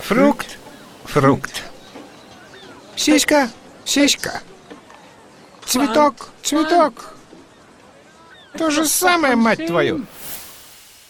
[SPEAKER 5] Фрукт, фрукт. Сиська, сиська. Цветок, цветок. То же самое, мать твою.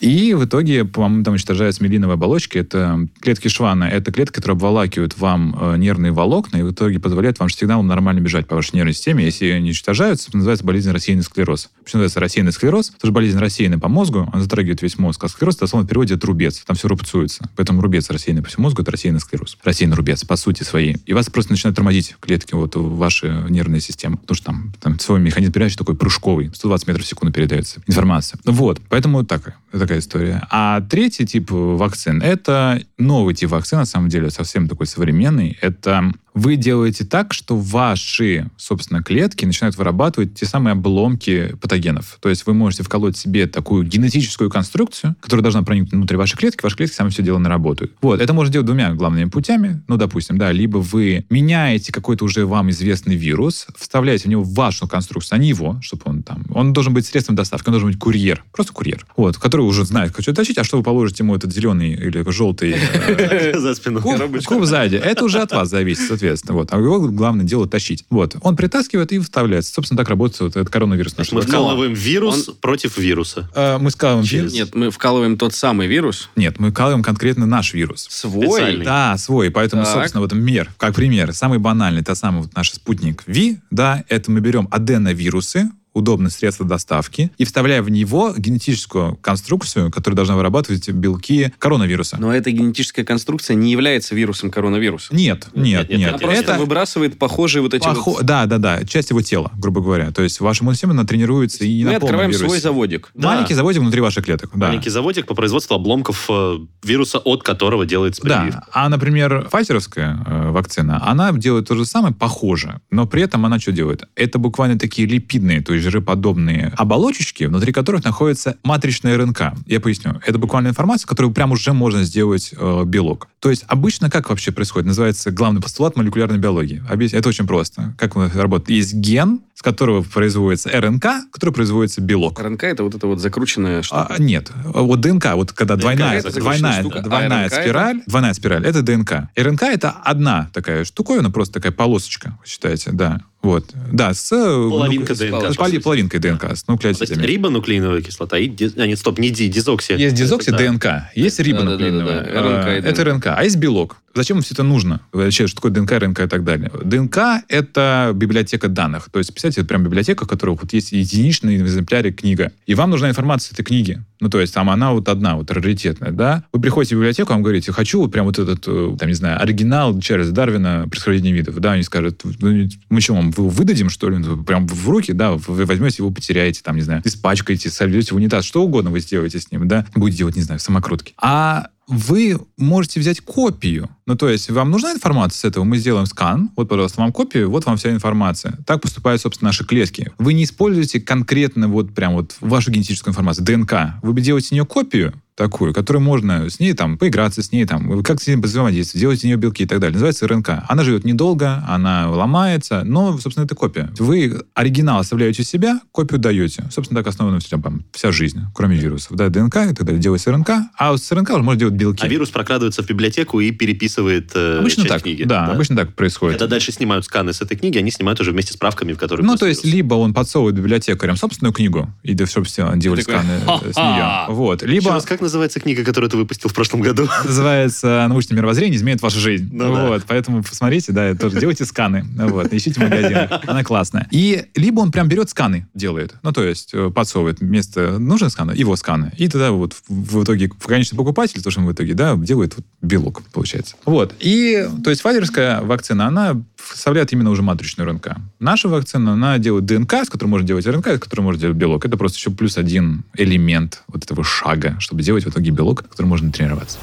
[SPEAKER 4] И в итоге, по-моему, там уничтожаются миелиновые оболочки. Это клетки Швана. Это клетки, которые обволакивают вам э, нервные волокна и в итоге позволяют вам сигналом нормально бежать по вашей нервной системе. Если они уничтожаются, это называется болезнь рассеянный склероз. Почему называется рассеянный склероз? Потому что болезнь рассеянная по мозгу, она затрагивает весь мозг. А склероз, дословно в переводе, это рубец. Там все рубцуется. Поэтому рубец рассеянный по всему мозгу, это рассеянный склероз. Рассеянный рубец, по сути своей. И вас просто начинают тормозить клетки вот в вашей нервной системе. Потому что там, там свой механизм передачи такой прыжковый. 120 метров в секунду передается информация. Вот. Поэтому так, такая история. А третий тип вакцин — это новый тип вакцин, на самом деле, совсем такой современный. Это вы делаете так, что ваши, собственно, клетки начинают вырабатывать те самые обломки патогенов. То есть вы можете вколоть себе такую генетическую конструкцию, которая должна проникнуть внутрь вашей клетки, ваши клетки сами все дело наработают. Вот, это можно делать двумя главными путями. Ну, допустим, да, либо вы меняете какой-то уже вам известный вирус, вставляете в него вашу конструкцию, а не его, чтобы он там... Он должен быть средством доставки, он должен быть курьер, просто курьер. Вот, который уже знает, как что тащить, а что вы положите ему этот зеленый или желтый э,
[SPEAKER 2] За спину.
[SPEAKER 4] Куб, куб сзади. Это уже от вас зависит, соответственно. Вот. А его главное дело тащить. Вот. Он притаскивает и вставляется. Собственно, так работает вот этот коронавирус. наш.
[SPEAKER 2] Мы вкалываем вирус против вируса.
[SPEAKER 4] Э, Мы скалываем
[SPEAKER 2] Через-
[SPEAKER 4] вирус.
[SPEAKER 3] Нет, мы вкалываем тот самый вирус.
[SPEAKER 4] Нет, мы вкалываем конкретно наш вирус.
[SPEAKER 3] Свой.
[SPEAKER 2] Специальный.
[SPEAKER 4] Да, свой. Поэтому,
[SPEAKER 3] Так.
[SPEAKER 4] собственно, вот мер, как пример, самый банальный, это самый вот наш спутник Ви, да, это мы берем аденовирусы, удобное средство доставки, и вставляем в него генетическую конструкцию, которая должна вырабатывать белки коронавируса.
[SPEAKER 3] Но эта генетическая конструкция не является вирусом коронавируса.
[SPEAKER 4] Нет,
[SPEAKER 2] нет,
[SPEAKER 4] нет, нет.
[SPEAKER 2] нет,
[SPEAKER 3] Она просто
[SPEAKER 4] Это
[SPEAKER 3] выбрасывает похожие вот эти
[SPEAKER 4] Похо-
[SPEAKER 3] вот...
[SPEAKER 4] Да, да, да. Часть его тела, грубо говоря. То есть ваша иммунная система она тренируется и
[SPEAKER 3] Мы открываем
[SPEAKER 4] вирусе.
[SPEAKER 3] свой заводик.
[SPEAKER 2] Да.
[SPEAKER 4] Маленький заводик внутри ваших клеток. Да.
[SPEAKER 2] Маленький заводик по производству обломков э, вируса, от которого делается прививка.
[SPEAKER 4] Да, а, например, файзеровская э, вакцина, она делает то же самое, похоже, но при этом она что делает? Это буквально такие липидные, то есть жироподобные оболочечки, внутри которых находится матричная РНК. Я поясню. Это буквально информация, которую прям уже можно сделать э, белок. То есть обычно как вообще происходит? Называется главный постулат молекулярной биологии. Это очень просто. Как он работает? Есть ген, с которого производится РНК, который производится белок.
[SPEAKER 3] РНК это вот эта вот закрученная штука.
[SPEAKER 4] А, нет, вот ДНК, вот когда двойная,
[SPEAKER 3] это
[SPEAKER 4] двойная,
[SPEAKER 3] закрученная штука, а
[SPEAKER 4] двойная
[SPEAKER 3] это?
[SPEAKER 4] спираль, двойная спираль, это ДНК. РНК это одна такая штуковина, просто такая полосочка, вы считаете, да. Вот, да, с... э,
[SPEAKER 2] Половинка
[SPEAKER 4] ну,
[SPEAKER 2] ДНК,
[SPEAKER 4] с поли-
[SPEAKER 2] по
[SPEAKER 4] половинкой ДНК, с
[SPEAKER 2] То есть
[SPEAKER 4] нуклеотидами.
[SPEAKER 2] рибонуклеиновая кислота и... ди- А, нет, стоп, не ди, дизокси.
[SPEAKER 4] Есть дезокси
[SPEAKER 2] Да.
[SPEAKER 4] ДНК, есть рибонуклеиновая.
[SPEAKER 3] Да-да-да-да,
[SPEAKER 4] э,
[SPEAKER 3] РНК и
[SPEAKER 4] Это РНК. А есть белок. Зачем все это нужно? Вообще, что такое ДНК, РНК и так далее? ДНК — это библиотека данных. То есть, представьте, это прям библиотека, в которой вот есть единичный в экземпляре книга. И вам нужна информация этой книги. Ну, то есть, там она вот одна, вот раритетная, да? Вы приходите в библиотеку, вам говорите, хочу вот прям вот этот, э, там, не знаю, оригинал Чарльза Дарвина «Происхождение видов». Да, они скажут, «Ну, мы что, вам его выдадим, что ли? Ну, Прям в руки, да, вы возьмете его, потеряете, там, не знаю, испачкаете, сольете в унитаз, что угодно вы сделаете с ним, да? Будете делать, не знаю, самокрутки. А вы можете взять копию. Ну, то есть, вам нужна информация с этого? Мы сделаем скан. Вот, пожалуйста, вам копию, вот вам вся информация. Так поступают, собственно, наши клетки. Вы не используете конкретно вот прям вот вашу генетическую информацию, ДНК. Вы делаете с нее копию, такую, которую можно с ней там поиграться, с ней там, как с ней взаимодействовать, делать из нее белки и так далее. Называется РНК. Она живет недолго, она ломается, но, собственно, это копия. Вы оригинал оставляете у себя, копию даете. Собственно, так основана вся, там, вся жизнь, кроме вирусов. Да, ДНК и так далее, делается РНК, а с РНК уже можно делать белки.
[SPEAKER 2] А вирус прокрадывается в библиотеку и переписывает э,
[SPEAKER 4] Обычно так,
[SPEAKER 2] книги.
[SPEAKER 4] да, обычно так происходит.
[SPEAKER 2] Когда дальше снимают сканы с этой книги, они снимают уже вместе с правками, в которые...
[SPEAKER 4] Ну, то есть,
[SPEAKER 2] вирус.
[SPEAKER 4] либо он подсовывает библиотекарям собственную книгу, и да, собственно, делали сканы э, с нее. Вот.
[SPEAKER 2] Еще
[SPEAKER 4] Либо...
[SPEAKER 2] раз, как называется книга, которую ты выпустил в прошлом году?
[SPEAKER 4] Называется «Научное мировоззрение изменит вашу жизнь».
[SPEAKER 2] Ну да.
[SPEAKER 4] вот, поэтому посмотрите, да, тоже делайте сканы. Вот, ищите магазин. Она классная. И либо он прям берет сканы, делает. Ну, то есть э, подсовывает вместо нужных скана его сканы. И тогда вот в, в итоге в конечный покупатель, то, что в итоге, да, делает вот белок, получается. Вот. И, то есть, файзерская вакцина, она вставляет именно уже матричную РНК. Наша вакцина, она делает ДНК, с которой можно делать РНК, с которой можно делать белок. Это просто еще плюс один элемент вот этого шага, чтобы делать в итоге белок, который можно тренироваться.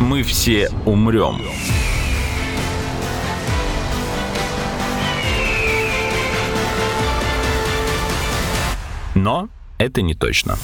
[SPEAKER 1] Мы все умрем. Но это не точно.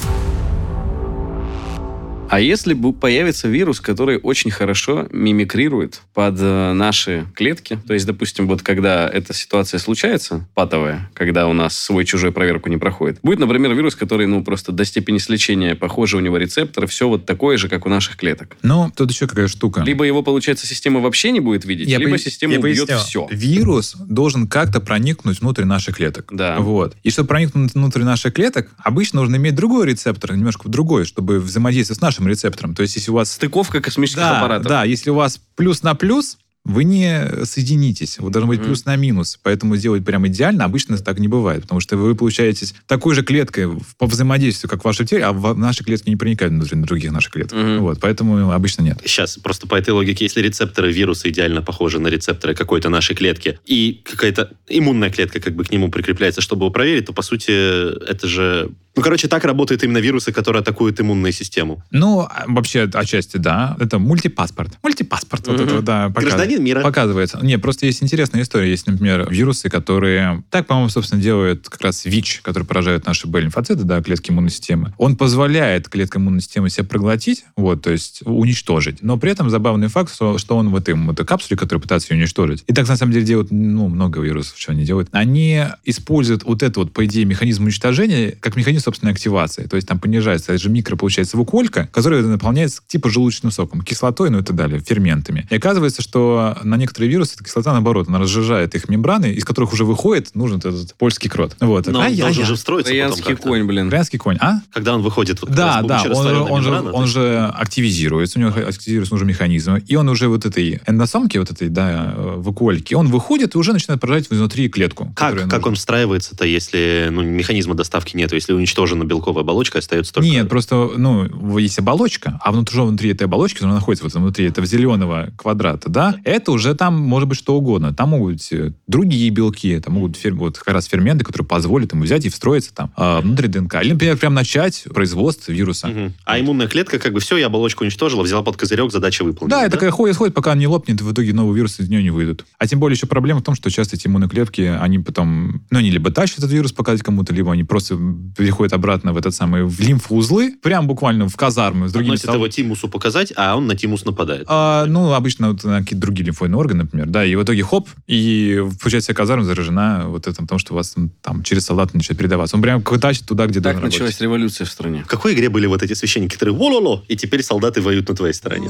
[SPEAKER 3] А если бы появится вирус, который очень хорошо мимикрирует под э, наши клетки, то есть, допустим, вот когда эта ситуация случается, патовая, когда у нас свой-чужой проверку не проходит, будет, например, вирус, который, ну, просто до степени сличения похожи у него рецепторы, все вот такое же, как у наших клеток.
[SPEAKER 4] Но тут еще какая штука.
[SPEAKER 3] Либо его, получается, система вообще не будет видеть, либо
[SPEAKER 4] поя-
[SPEAKER 3] система
[SPEAKER 4] я
[SPEAKER 3] убьет
[SPEAKER 4] поясню.
[SPEAKER 3] все.
[SPEAKER 4] Вирус должен как-то проникнуть внутрь наших клеток.
[SPEAKER 3] Да.
[SPEAKER 4] Вот. И чтобы проникнуть внутрь наших клеток, обычно нужно иметь другой рецептор, немножко другой, чтобы взаимодействовать с нашим рецептором. То есть, если у вас...
[SPEAKER 3] Стыковка космических
[SPEAKER 4] Да,
[SPEAKER 3] аппаратов.
[SPEAKER 4] да, если у вас плюс на плюс, вы не соединитесь. Вот должен быть плюс на минус. Поэтому сделать прям идеально обычно так не бывает. Потому что вы получаетесь такой же клеткой в- по взаимодействию, как в вашей теле, а в наши клетки не проникают внутрь других наших клеток. Вот, поэтому обычно нет.
[SPEAKER 2] Сейчас просто по этой логике, если рецепторы вируса идеально похожи на рецепторы какой-то нашей клетки, и какая-то иммунная клетка как бы к нему прикрепляется, чтобы его проверить, то, по сути, это же... Ну, короче, так работают именно вирусы, которые атакуют иммунную систему.
[SPEAKER 4] Ну, а, вообще, отчасти, да. Это мультипаспорт. Мультипаспорт. Вот
[SPEAKER 3] Мгм.
[SPEAKER 4] это, вот, да, показ-
[SPEAKER 2] Гражданин мира.
[SPEAKER 4] Показывается. Не, просто есть интересная история. Есть, например, вирусы, которые... Так, по-моему, собственно, делают как раз ВИЧ, который поражает наши Б-лимфоциты, да, клетки иммунной системы. Он позволяет клеткам иммунной системы себя проглотить, вот, то есть уничтожить. Но при этом забавный факт, что, что он в этой, в этой капсуле, которая пытается ее уничтожить. И так, на самом деле, делают, ну, много вирусов, что они делают. Они используют вот это вот, по идее, механизм уничтожения как механизм собственной активации. То есть там понижается, это же микро, получается, выколька, которая наполняется типа желудочным соком, кислотой, ну и так далее, ферментами. И оказывается, что на некоторые вирусы эта кислота, наоборот, она разжижает их мембраны, из которых уже выходит нужен этот польский крот. Вот.
[SPEAKER 2] Но он
[SPEAKER 4] Ай-яй-яй.
[SPEAKER 2] должен же встроиться как-то.
[SPEAKER 3] конь, блин.
[SPEAKER 4] Троянский конь, а?
[SPEAKER 2] Когда он выходит вот
[SPEAKER 4] Да, да, он, он, же, он же активизируется, у него активизируются уже механизмы, и он уже вот этой эндосомки, вот этой, да, э, вакуольки, он выходит и уже начинает поражать внутри клетку.
[SPEAKER 2] Как, как
[SPEAKER 4] нужна.
[SPEAKER 2] он встраивается-то, если ну, механизма доставки нет, если уничтожена белковая оболочка, остается только...
[SPEAKER 4] Нет, просто, ну, есть оболочка, а внутри, внутри этой оболочки, которая находится вот внутри этого зеленого квадрата, да, это уже там может быть что угодно. Там могут быть э, другие белки, там могут фер- вот как раз ферменты, которые позволят ему взять и встроиться там а, внутрь ДНК. Или, например, прям начать производство вируса.
[SPEAKER 2] Мгм. А иммунная клетка как бы все, я оболочку уничтожила, взяла под козырек, задача выполнена.
[SPEAKER 4] Да, это такая ходит, ходит, пока не лопнет, в итоге новые вирусы из нее не выйдут. А тем более еще проблема в том, что часто эти иммунные клетки, они потом, ну, они либо тащат этот вирус показать кому-то, либо они просто переходят обратно в этот самый, в лимфоузлы, прям буквально в казармы с другими
[SPEAKER 2] Относит
[SPEAKER 4] сол-
[SPEAKER 2] его тимусу показать, а он на тимус нападает.
[SPEAKER 4] А, ну, обычно вот на какие-то другие лимфоидные органы, например, да, и в итоге хоп, и получается казарма заражена вот этим, потому что у вас там, там через солдат начинает передаваться. Он прям тащит туда, где
[SPEAKER 3] Так началась
[SPEAKER 4] работать.
[SPEAKER 3] революция в стране.
[SPEAKER 2] В какой игре были вот эти священники, которые вололо, и теперь солдаты воюют на твоей стороне?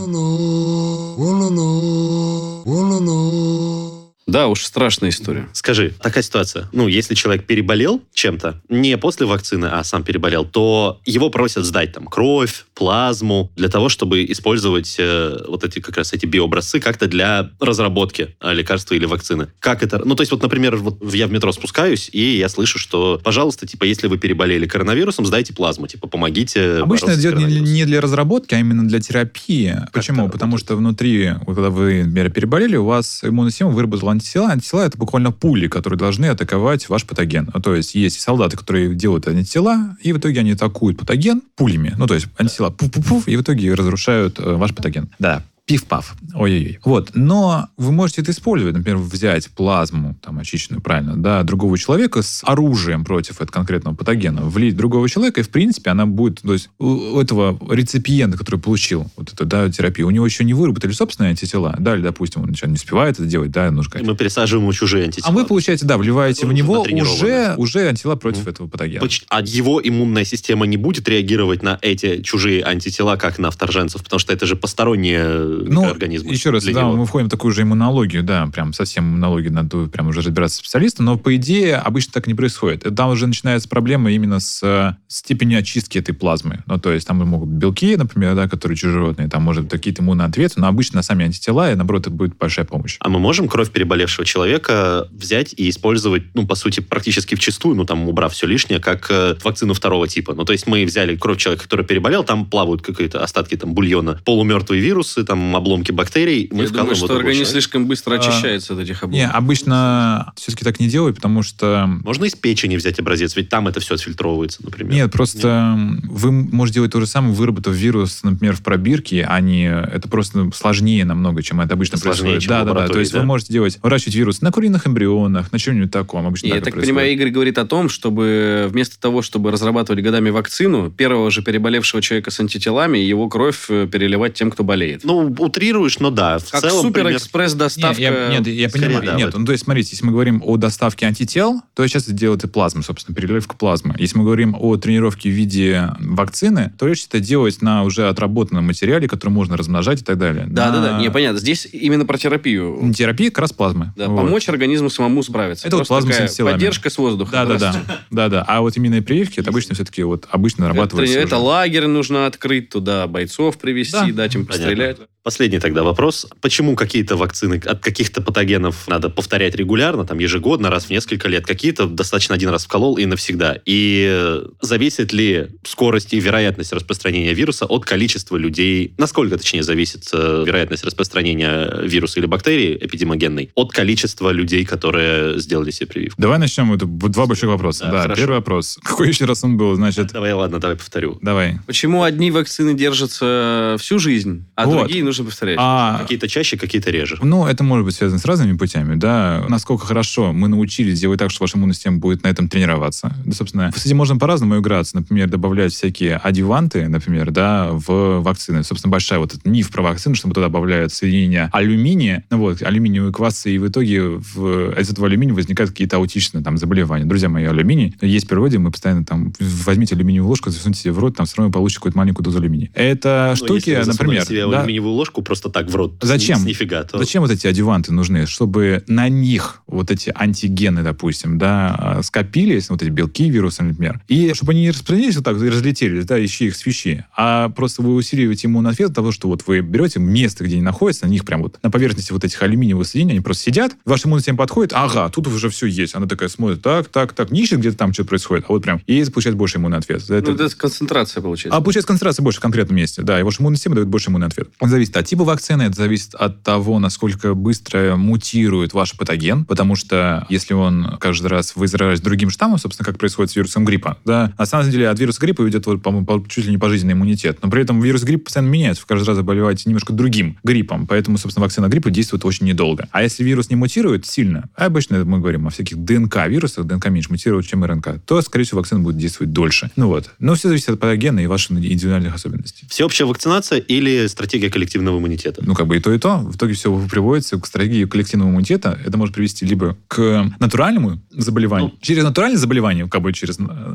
[SPEAKER 3] Да, уж страшная история.
[SPEAKER 2] Скажи, такая ситуация. Ну, если человек переболел чем-то, не после вакцины, а сам переболел, то его просят сдать там кровь, плазму, для того, чтобы использовать э, вот эти как раз эти биообразцы как-то для разработки э, лекарства или вакцины. Как это? Ну, то есть вот, например, вот я в метро спускаюсь, и я слышу, что, пожалуйста, типа, если вы переболели коронавирусом, сдайте плазму, типа, помогите
[SPEAKER 4] Обычно это идет не, для разработки, а именно для терапии. Почему?
[SPEAKER 2] это
[SPEAKER 4] Потому
[SPEAKER 2] работает?
[SPEAKER 4] что внутри, вот когда вы, например, переболели, у вас иммунная система выработала антитела. Антитела это буквально пули, которые должны атаковать ваш патоген. Ну, то есть есть солдаты, которые делают антитела, и в итоге они атакуют патоген пулями. Ну, то есть антитела пуф-пуф-пуф, и в итоге разрушают э, ваш патоген. Да. Пиф-паф. Ой-ой-ой. Вот. Но вы можете это использовать. Например, взять плазму, там, очищенную, правильно, да, другого человека с оружием против этого конкретного патогена, влить в другого человека, и, в принципе, она будет... То есть у этого реципиента, который получил вот эту, да, терапию, у него еще не выработали собственные антитела, да, или, допустим, он не успевает это делать, да, нужно
[SPEAKER 2] И мы пересаживаем ему чужие антитела.
[SPEAKER 4] а вы, получаете, да, вливаете в
[SPEAKER 2] Уже
[SPEAKER 4] него уже, уже антитела против
[SPEAKER 2] Мгм.
[SPEAKER 4] этого патогена.
[SPEAKER 2] А его иммунная система не будет реагировать на эти чужие антитела, как на вторженцев, потому что это же посторонние ну, микроорганизмы.
[SPEAKER 4] Еще раз, да,
[SPEAKER 2] него.
[SPEAKER 4] мы входим в такую же иммунологию, да, прям совсем иммунологию, надо прям уже разбираться специалистом, но по идее обычно так не происходит. Там уже начинается проблема именно с э, степенью очистки этой плазмы. Ну, то есть там могут быть белки, например, да, которые чужеродные, там может быть какие-то иммунные ответы, но обычно сами антитела, и наоборот, это будет большая помощь.
[SPEAKER 2] А мы можем кровь переболевшего человека взять и использовать, ну, по сути, практически вчистую, ну, там, убрав все лишнее, как э, вакцину второго типа. Ну, то есть мы взяли кровь человека, который переболел, там плавают какие-то остатки там бульона, полумертвые вирусы, там, обломки бактерий. Мы
[SPEAKER 3] Я думаю, что организм
[SPEAKER 2] человека.
[SPEAKER 3] слишком быстро
[SPEAKER 4] А,
[SPEAKER 3] очищается от этих
[SPEAKER 4] Не,
[SPEAKER 3] обломков.
[SPEAKER 4] обычно все-таки так не делают, потому что
[SPEAKER 2] Можно из печени взять образец, ведь там это все отфильтровывается, например.
[SPEAKER 4] Нет, просто м, вы можете делать то же самое, выработав вирус, например, в пробирке, а не... Это просто сложнее намного, чем это обычно
[SPEAKER 2] Сложнее,
[SPEAKER 4] происходит.
[SPEAKER 2] чем в
[SPEAKER 4] Да, да, да. То есть
[SPEAKER 2] да?
[SPEAKER 4] вы можете делать, выращивать вирус на куриных эмбрионах, на чем-нибудь таком. Обычно
[SPEAKER 3] И
[SPEAKER 4] так
[SPEAKER 3] я так
[SPEAKER 4] происходит.
[SPEAKER 3] понимаю, Игорь говорит о том, чтобы вместо того, чтобы разрабатывать годами вакцину, первого же переболевшего человека с антителами, его кровь э, переливать тем, кто болеет.
[SPEAKER 2] Ну, утрируешь, но да. В
[SPEAKER 3] Как
[SPEAKER 2] целом, пример-
[SPEAKER 3] суперэкспресс
[SPEAKER 4] Нет,
[SPEAKER 3] доставка.
[SPEAKER 4] я, нет, я
[SPEAKER 2] скорее,
[SPEAKER 4] понимаю.
[SPEAKER 2] да,
[SPEAKER 4] нет, ну, то есть, смотрите, если мы говорим о доставке антител, то сейчас это делает и плазма, собственно, переливка плазмы. Если мы говорим о тренировке в виде вакцины, то легче это делать на уже отработанном материале, который можно размножать и так далее.
[SPEAKER 3] Да, да, да.
[SPEAKER 4] На-
[SPEAKER 3] Не, понятно. Здесь именно про терапию.
[SPEAKER 4] Терапия как раз плазмы.
[SPEAKER 3] Да,
[SPEAKER 4] Вот.
[SPEAKER 3] помочь организму самому справиться.
[SPEAKER 4] Это вот
[SPEAKER 3] Просто
[SPEAKER 4] плазма с.
[SPEAKER 3] Поддержка с воздуха.
[SPEAKER 4] Да, да, да, да, да. А вот именно прививки, это обычно все-таки вот обычно
[SPEAKER 3] Это,
[SPEAKER 4] нарабатывается.
[SPEAKER 3] это
[SPEAKER 4] уже.
[SPEAKER 3] лагерь нужно открыть, туда бойцов привести,
[SPEAKER 4] Да.
[SPEAKER 3] дать им пострелять.
[SPEAKER 2] Последний тогда вопрос. Почему какие-то вакцины от каких-то патогенов надо повторять регулярно, там ежегодно, раз в несколько лет, какие-то достаточно один раз вколол и навсегда? И э, зависит ли скорость и вероятность распространения вируса от количества людей? Насколько, точнее, зависит э, вероятность распространения вируса или бактерии эпидемогенной от количества людей, которые сделали себе прививку?
[SPEAKER 4] Давай начнем. Это два больших вопроса.
[SPEAKER 2] Да,
[SPEAKER 4] Да,
[SPEAKER 2] хорошо.
[SPEAKER 4] первый вопрос. Какой еще раз он был? Значит,
[SPEAKER 2] Давай, ладно, давай повторю.
[SPEAKER 4] давай.
[SPEAKER 3] Почему одни вакцины держатся всю жизнь, а
[SPEAKER 4] Вот.
[SPEAKER 3] другие нужно повторять?
[SPEAKER 4] А,
[SPEAKER 2] Какие-то чаще, какие-то реже.
[SPEAKER 4] Ну, это может быть связано с разными путями, да. Насколько хорошо мы научились делать так, что ваша иммунная система будет на этом тренироваться. Да, собственно, с этим можно по-разному играться. Например, добавлять всякие адюванты, например, да, в вакцины. Собственно, большая вот этот миф про вакцины, что мы туда добавляют соединение алюминия, ну вот, алюминиевые квасы, и в итоге в, из этого алюминия возникают какие-то аутичные там заболевания. Друзья мои, алюминий есть в природе, мы постоянно там возьмите алюминиевую ложку, засуньте себе в рот, там все равно получите какую-то маленькую дозу алюминия. Это
[SPEAKER 2] Ну,
[SPEAKER 4] штуки, например, да,
[SPEAKER 2] алюминиевую ложку просто так в рот.
[SPEAKER 4] Зачем?
[SPEAKER 2] С, нифига. то-
[SPEAKER 4] Зачем вот эти адюванты нужны? Чтобы на них вот эти антигены, допустим, да, а, скопились, вот эти белки вируса, например, и чтобы они не распространились вот так, и разлетелись, да, ищи их свищи, а просто вы усиливаете иммунный ответ от того, что вот вы берете место, где они находятся, на них прям вот на поверхности вот этих алюминиевых соединений, они просто сидят, ваша иммунная система подходит, ага, тут уже все есть. Она такая смотрит, так, так, так, не ищет где-то там что-то происходит, а вот прям, и получает больше иммунный ответ. Это-
[SPEAKER 3] Ну, это концентрация получается.
[SPEAKER 4] а получается концентрация больше в конкретном месте. Да, и ваша иммунная система дает больше иммунный ответ. Это зависит от типа вакцины, это зависит от того, насколько быстро мутирует ваш патоген, потому что если он каждый раз вы другим штаммом, собственно, как происходит с вирусом гриппа, да, на самом деле от вируса гриппа идет, вот, по-моему, по- чуть ли не пожизненный иммунитет, но при этом вирус гриппа постоянно меняется, вы каждый раз заболеваете немножко другим гриппом, поэтому, собственно, вакцина гриппа действует очень недолго. А если вирус не мутирует сильно, а обычно мы говорим о всяких ДНК-вирусах, ДНК меньше мутирует, чем РНК, то, скорее всего, вакцина будет действовать дольше. Ну вот. Но все зависит от патогена и ваших индивидуальных особенностей.
[SPEAKER 2] Всеобщая вакцинация или стратегия коллективного иммунитета?
[SPEAKER 4] Ну, как бы и то, и то. В итоге все приводится к стратегии коллективного иммунитета. Это может привести либо к натуральному заболеванию.
[SPEAKER 2] Ну.
[SPEAKER 4] через натуральное заболевание, как бы через... э,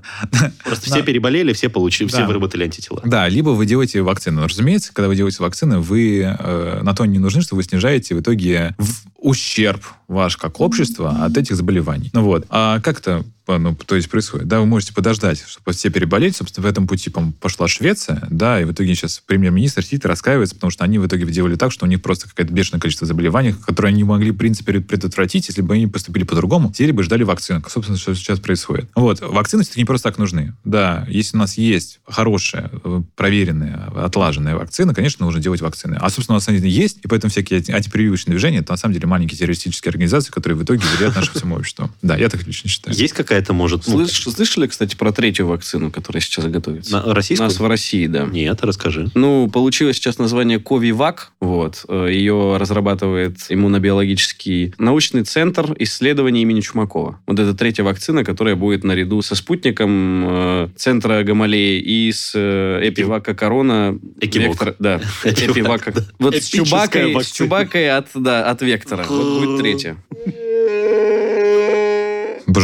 [SPEAKER 2] Просто все переболели, все получили, все выработали антитела.
[SPEAKER 4] Да, либо вы делаете вакцину. Но, разумеется, когда вы делаете вакцины, вы э, на то не нужны, что вы снижаете в итоге в ущерб ваш как общество от этих заболеваний. Ну вот. А как это э, ну, то есть происходит? Да, вы можете подождать, чтобы все переболеть. Собственно, в этом пути пошла Швеция, да, и в итоге сейчас премьер-министр сидит и раскаивается, потому что они в итоге делали так, что у них просто какое-то бешеное количество заболеваний, которые они могли, в принципе, предотвратить, если бы они поступили по-другому, сидели бы ждали вакцину. Собственно, что сейчас происходит. Вот. Вакцины все-таки не просто так нужны. Да, если у нас есть хорошая, э, проверенная, отлаженная вакцина, конечно, нужно делать вакцины. А, собственно, у нас они есть, и поэтому всякие анти- антипрививочные движения, это на самом деле маленькие террористические организации, которые в итоге вредят нашему всему обществу. Да, я так лично считаю.
[SPEAKER 2] Есть какая-то, может, ну,
[SPEAKER 3] Слыш- слышали, кстати, про третью вакцину, которая сейчас готовится?
[SPEAKER 2] на- российскую?
[SPEAKER 3] У нас в России, да.
[SPEAKER 2] Нет, расскажи.
[SPEAKER 3] Ну, получилось сейчас название Ковивак. Вот. Э, Ее разрабатывает иммунобиологический научный центр исследований имени Чумакова. Вот это третья вакцина, которая будет наряду со спутником э, центра Гамалеи и с э, Эпивака Корона. Вектор- Да, Эпивака. Вот с Чубакой, с
[SPEAKER 2] вакцина.
[SPEAKER 3] Чубакой от, да, от Вектора. Вот будет третья.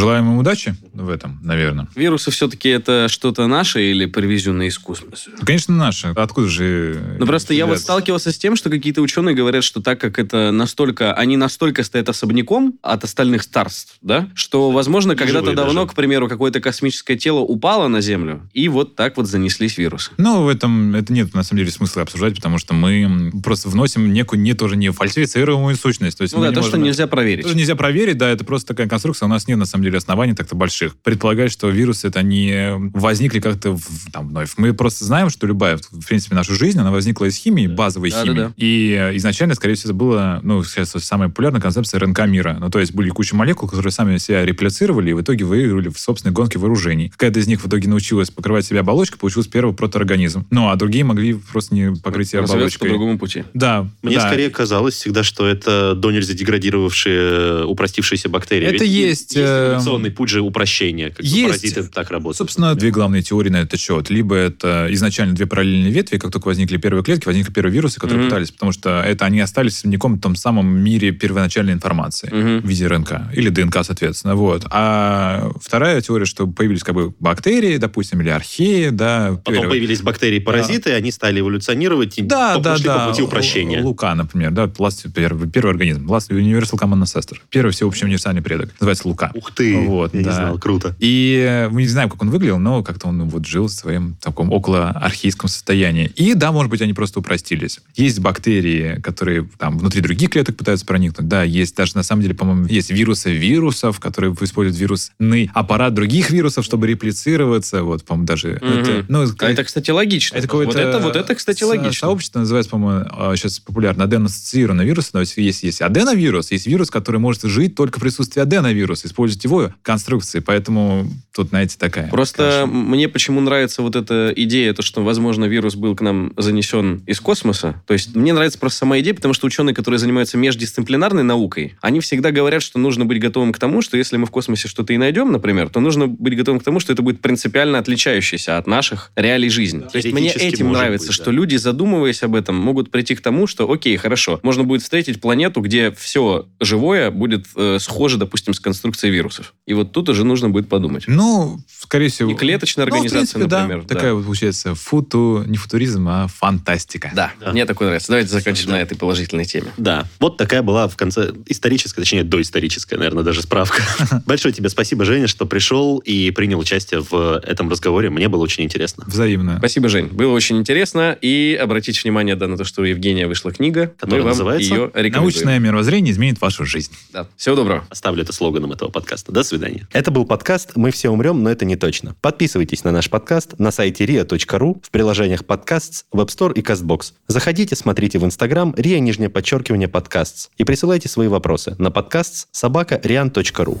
[SPEAKER 4] Пожелаем им удачи. в этом, наверное.
[SPEAKER 3] Вирусы все-таки это что-то наше или привезенное космоса?
[SPEAKER 4] Ну, конечно, наши. Откуда же...
[SPEAKER 3] Ну, просто я вот сталкивался с тем, что какие-то ученые говорят, что так как это настолько... Они настолько стоят особняком от остальных царств, да, что, возможно, когда-то давно,
[SPEAKER 2] даже.
[SPEAKER 3] к примеру, какое-то космическое тело упало на Землю, и вот так вот занеслись вирусы.
[SPEAKER 4] Ну, в этом это нет, на самом деле, смысла обсуждать, потому что мы просто вносим некую, не тоже не фальсифицируемую сущность. То есть
[SPEAKER 3] Ну да, то, что
[SPEAKER 4] можем-
[SPEAKER 3] нельзя проверить.
[SPEAKER 4] Тоже нельзя проверить, да, это просто такая конструкция. У нас нет, на самом деле, оснований так-то больших. Предполагать, что вирусы это не возникли как-то в- там, вновь. Мы просто знаем, что любая, в принципе, наша жизнь, она возникла из химии, базовой
[SPEAKER 3] Да,
[SPEAKER 4] химии.
[SPEAKER 3] да, да.
[SPEAKER 4] И э, изначально, скорее всего, это было, ну, сейчас самая популярная концепция РНК мира. Ну, то есть были куча молекул, которые сами себя реплицировали и в итоге выиграли в собственной гонке вооружений. Какая-то из них в итоге научилась покрывать себя оболочкой, получился первый протоорганизм. Ну, а другие могли просто не покрыть себя
[SPEAKER 3] Развиваться по
[SPEAKER 4] оболочкой.
[SPEAKER 3] другому пути.
[SPEAKER 4] Да,
[SPEAKER 2] Мне
[SPEAKER 4] да.
[SPEAKER 2] скорее казалось всегда, что это до нельзя деградировавшие, упростившиеся бактерии.
[SPEAKER 4] Это
[SPEAKER 2] Ведь
[SPEAKER 4] есть,
[SPEAKER 2] Есть
[SPEAKER 4] э,
[SPEAKER 2] эволюционный путь же упрощения. Как
[SPEAKER 4] есть.
[SPEAKER 2] паразиты так работают.
[SPEAKER 4] Собственно, две главные теории на этот счет. Либо это изначально две параллельные ветви, как только возникли первые клетки, возникли первые вирусы, которые
[SPEAKER 3] Мгм.
[SPEAKER 4] пытались, потому что это они остались в том самом мире первоначальной информации
[SPEAKER 3] Мгм.
[SPEAKER 4] в виде РНК или ДНК, соответственно. Вот. А вторая теория, что появились как бы бактерии, допустим, или археи, да.
[SPEAKER 2] Потом
[SPEAKER 4] первые-
[SPEAKER 2] появились бактерии-паразиты, они стали эволюционировать и
[SPEAKER 4] да, да, да.
[SPEAKER 2] по пути упрощения.
[SPEAKER 4] Лука, например, да, last- первый, первый организм. Last Universal Common Ancestor. Первый всеобщий универсальный предок. Называется Лука.
[SPEAKER 2] Ух ты,
[SPEAKER 4] Вот,
[SPEAKER 2] я
[SPEAKER 4] да.
[SPEAKER 2] не знал, круто.
[SPEAKER 4] И э, мы не знаем, как он выглядел, но как-то он вот жил в своем таком около архейском состоянии. И да, может быть, они просто упростились. Есть бактерии, которые там внутри других клеток пытаются проникнуть. Да, есть даже, на самом деле, по-моему, есть вирусы вирусов, которые используют вирусный аппарат других вирусов, чтобы реплицироваться. Вот, по-моему, даже...
[SPEAKER 3] Мгм.
[SPEAKER 4] это, ну,
[SPEAKER 3] А это, кстати, логично.
[SPEAKER 4] это какое-то...
[SPEAKER 3] вот, это, вот это, кстати, логично.
[SPEAKER 4] Сообщество называется, по-моему, а, сейчас популярно аденоассоциированный вирус. То есть есть, есть аденовирус, есть вирус, который может жить только в присутствии аденовируса, использовать его конструкции. Поэтому тут, знаете, такая
[SPEAKER 3] Просто
[SPEAKER 4] каша.
[SPEAKER 3] мне почему нравится вот эта идея, то, что, возможно, вирус был к нам занесен из космоса. То есть мне нравится просто сама идея, потому что ученые, которые занимаются междисциплинарной наукой, они всегда говорят, что нужно быть готовым к тому, что если мы в космосе что-то и найдем, например, то нужно быть готовым к тому, что это будет принципиально отличающееся от наших реалий жизни. То есть мне этим нравится,
[SPEAKER 2] быть,
[SPEAKER 3] что
[SPEAKER 2] да.
[SPEAKER 3] люди, задумываясь об этом, могут прийти к тому, что, окей, хорошо, можно будет встретить планету, где все живое будет э, схоже, допустим, с конструкцией вирусов. И вот тут уже нужно будет подумать.
[SPEAKER 4] Ну, скорее всего...
[SPEAKER 3] И клеточная
[SPEAKER 4] Ну, в
[SPEAKER 3] организация,
[SPEAKER 4] принципе, да.
[SPEAKER 3] например. да.
[SPEAKER 4] Такая вот получается футу, не футуризм, а фантастика.
[SPEAKER 3] Да,
[SPEAKER 2] Да.
[SPEAKER 3] мне такое нравится. Давайте закончим
[SPEAKER 2] Да.
[SPEAKER 3] на этой положительной теме.
[SPEAKER 2] Да, вот такая была в конце историческая, точнее, доисторическая, наверное, даже справка. Большое тебе спасибо, Женя, что пришел и принял участие в этом разговоре. Мне было очень интересно.
[SPEAKER 4] Взаимно.
[SPEAKER 3] Спасибо, Жень. Было очень интересно. И обратите внимание да, на то, что у Евгения вышла книга.
[SPEAKER 2] Которая
[SPEAKER 3] Мы
[SPEAKER 2] называется
[SPEAKER 3] ее рекомендуем.
[SPEAKER 4] Научное мировоззрение изменит вашу жизнь.
[SPEAKER 3] Да. Всего доброго.
[SPEAKER 2] Оставлю это слоганом этого подкаста. До свидания.
[SPEAKER 6] Это был подкаст «Мы все умрем, но это не точно». Подписывайтесь на наш подкаст на сайте ria.ru, в приложениях подкастс, Web Store и CastBox. Заходите, смотрите в Instagram ria, нижнее подчеркивание, подкастс и присылайте свои вопросы на подкастс собака rian.ru.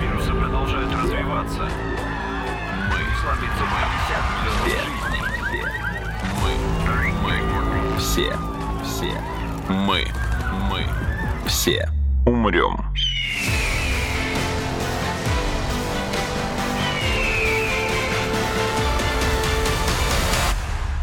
[SPEAKER 1] Вирусы продолжают развиваться. Мы слабится мы. Все. Мы. Мы. Все. Умрем.